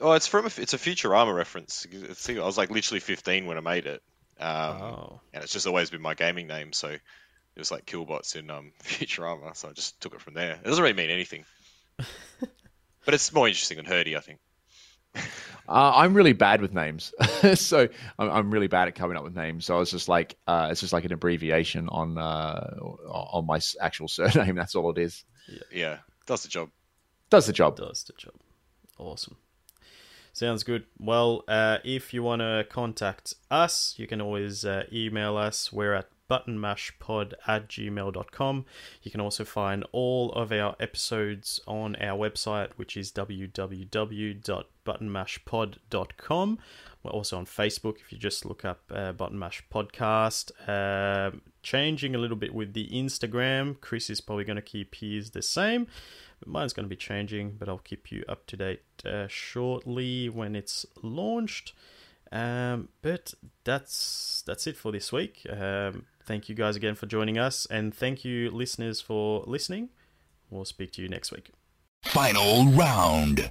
Speaker 4: Oh, it's from a, it's a Futurama reference. It's- I was like literally 15 when I made it, um,
Speaker 2: Oh.
Speaker 4: and it's just always been my gaming name. So it was like Killbots in um, Futurama, so I just took it from there. It doesn't really mean anything, but it's more interesting than Herdy, I think.
Speaker 3: Uh, I'm really bad with names, so I'm, I'm really bad at coming up with names. So I was just like, uh, it's just like an abbreviation on uh, on my actual surname. That's all it is.
Speaker 4: Yeah, Does the job.
Speaker 3: Does the job.
Speaker 2: does the job. Awesome. Sounds good. Well, uh, if you want to contact us, you can always uh, email us. We're at buttonmashpod at gmail.com. You can also find all of our episodes on our website, which is www.buttonmashpod.com. We're also on Facebook if you just look up uh, Button Mash Podcast. Um changing a little bit with the Instagram. Chris is probably going to keep his the same. Mine's going to be changing, but I'll keep you up to date uh, shortly when it's launched. Um, but that's that's it for this week. Um, thank you guys again for joining us, and thank you listeners for listening. We'll speak to you next week.
Speaker 1: Final round.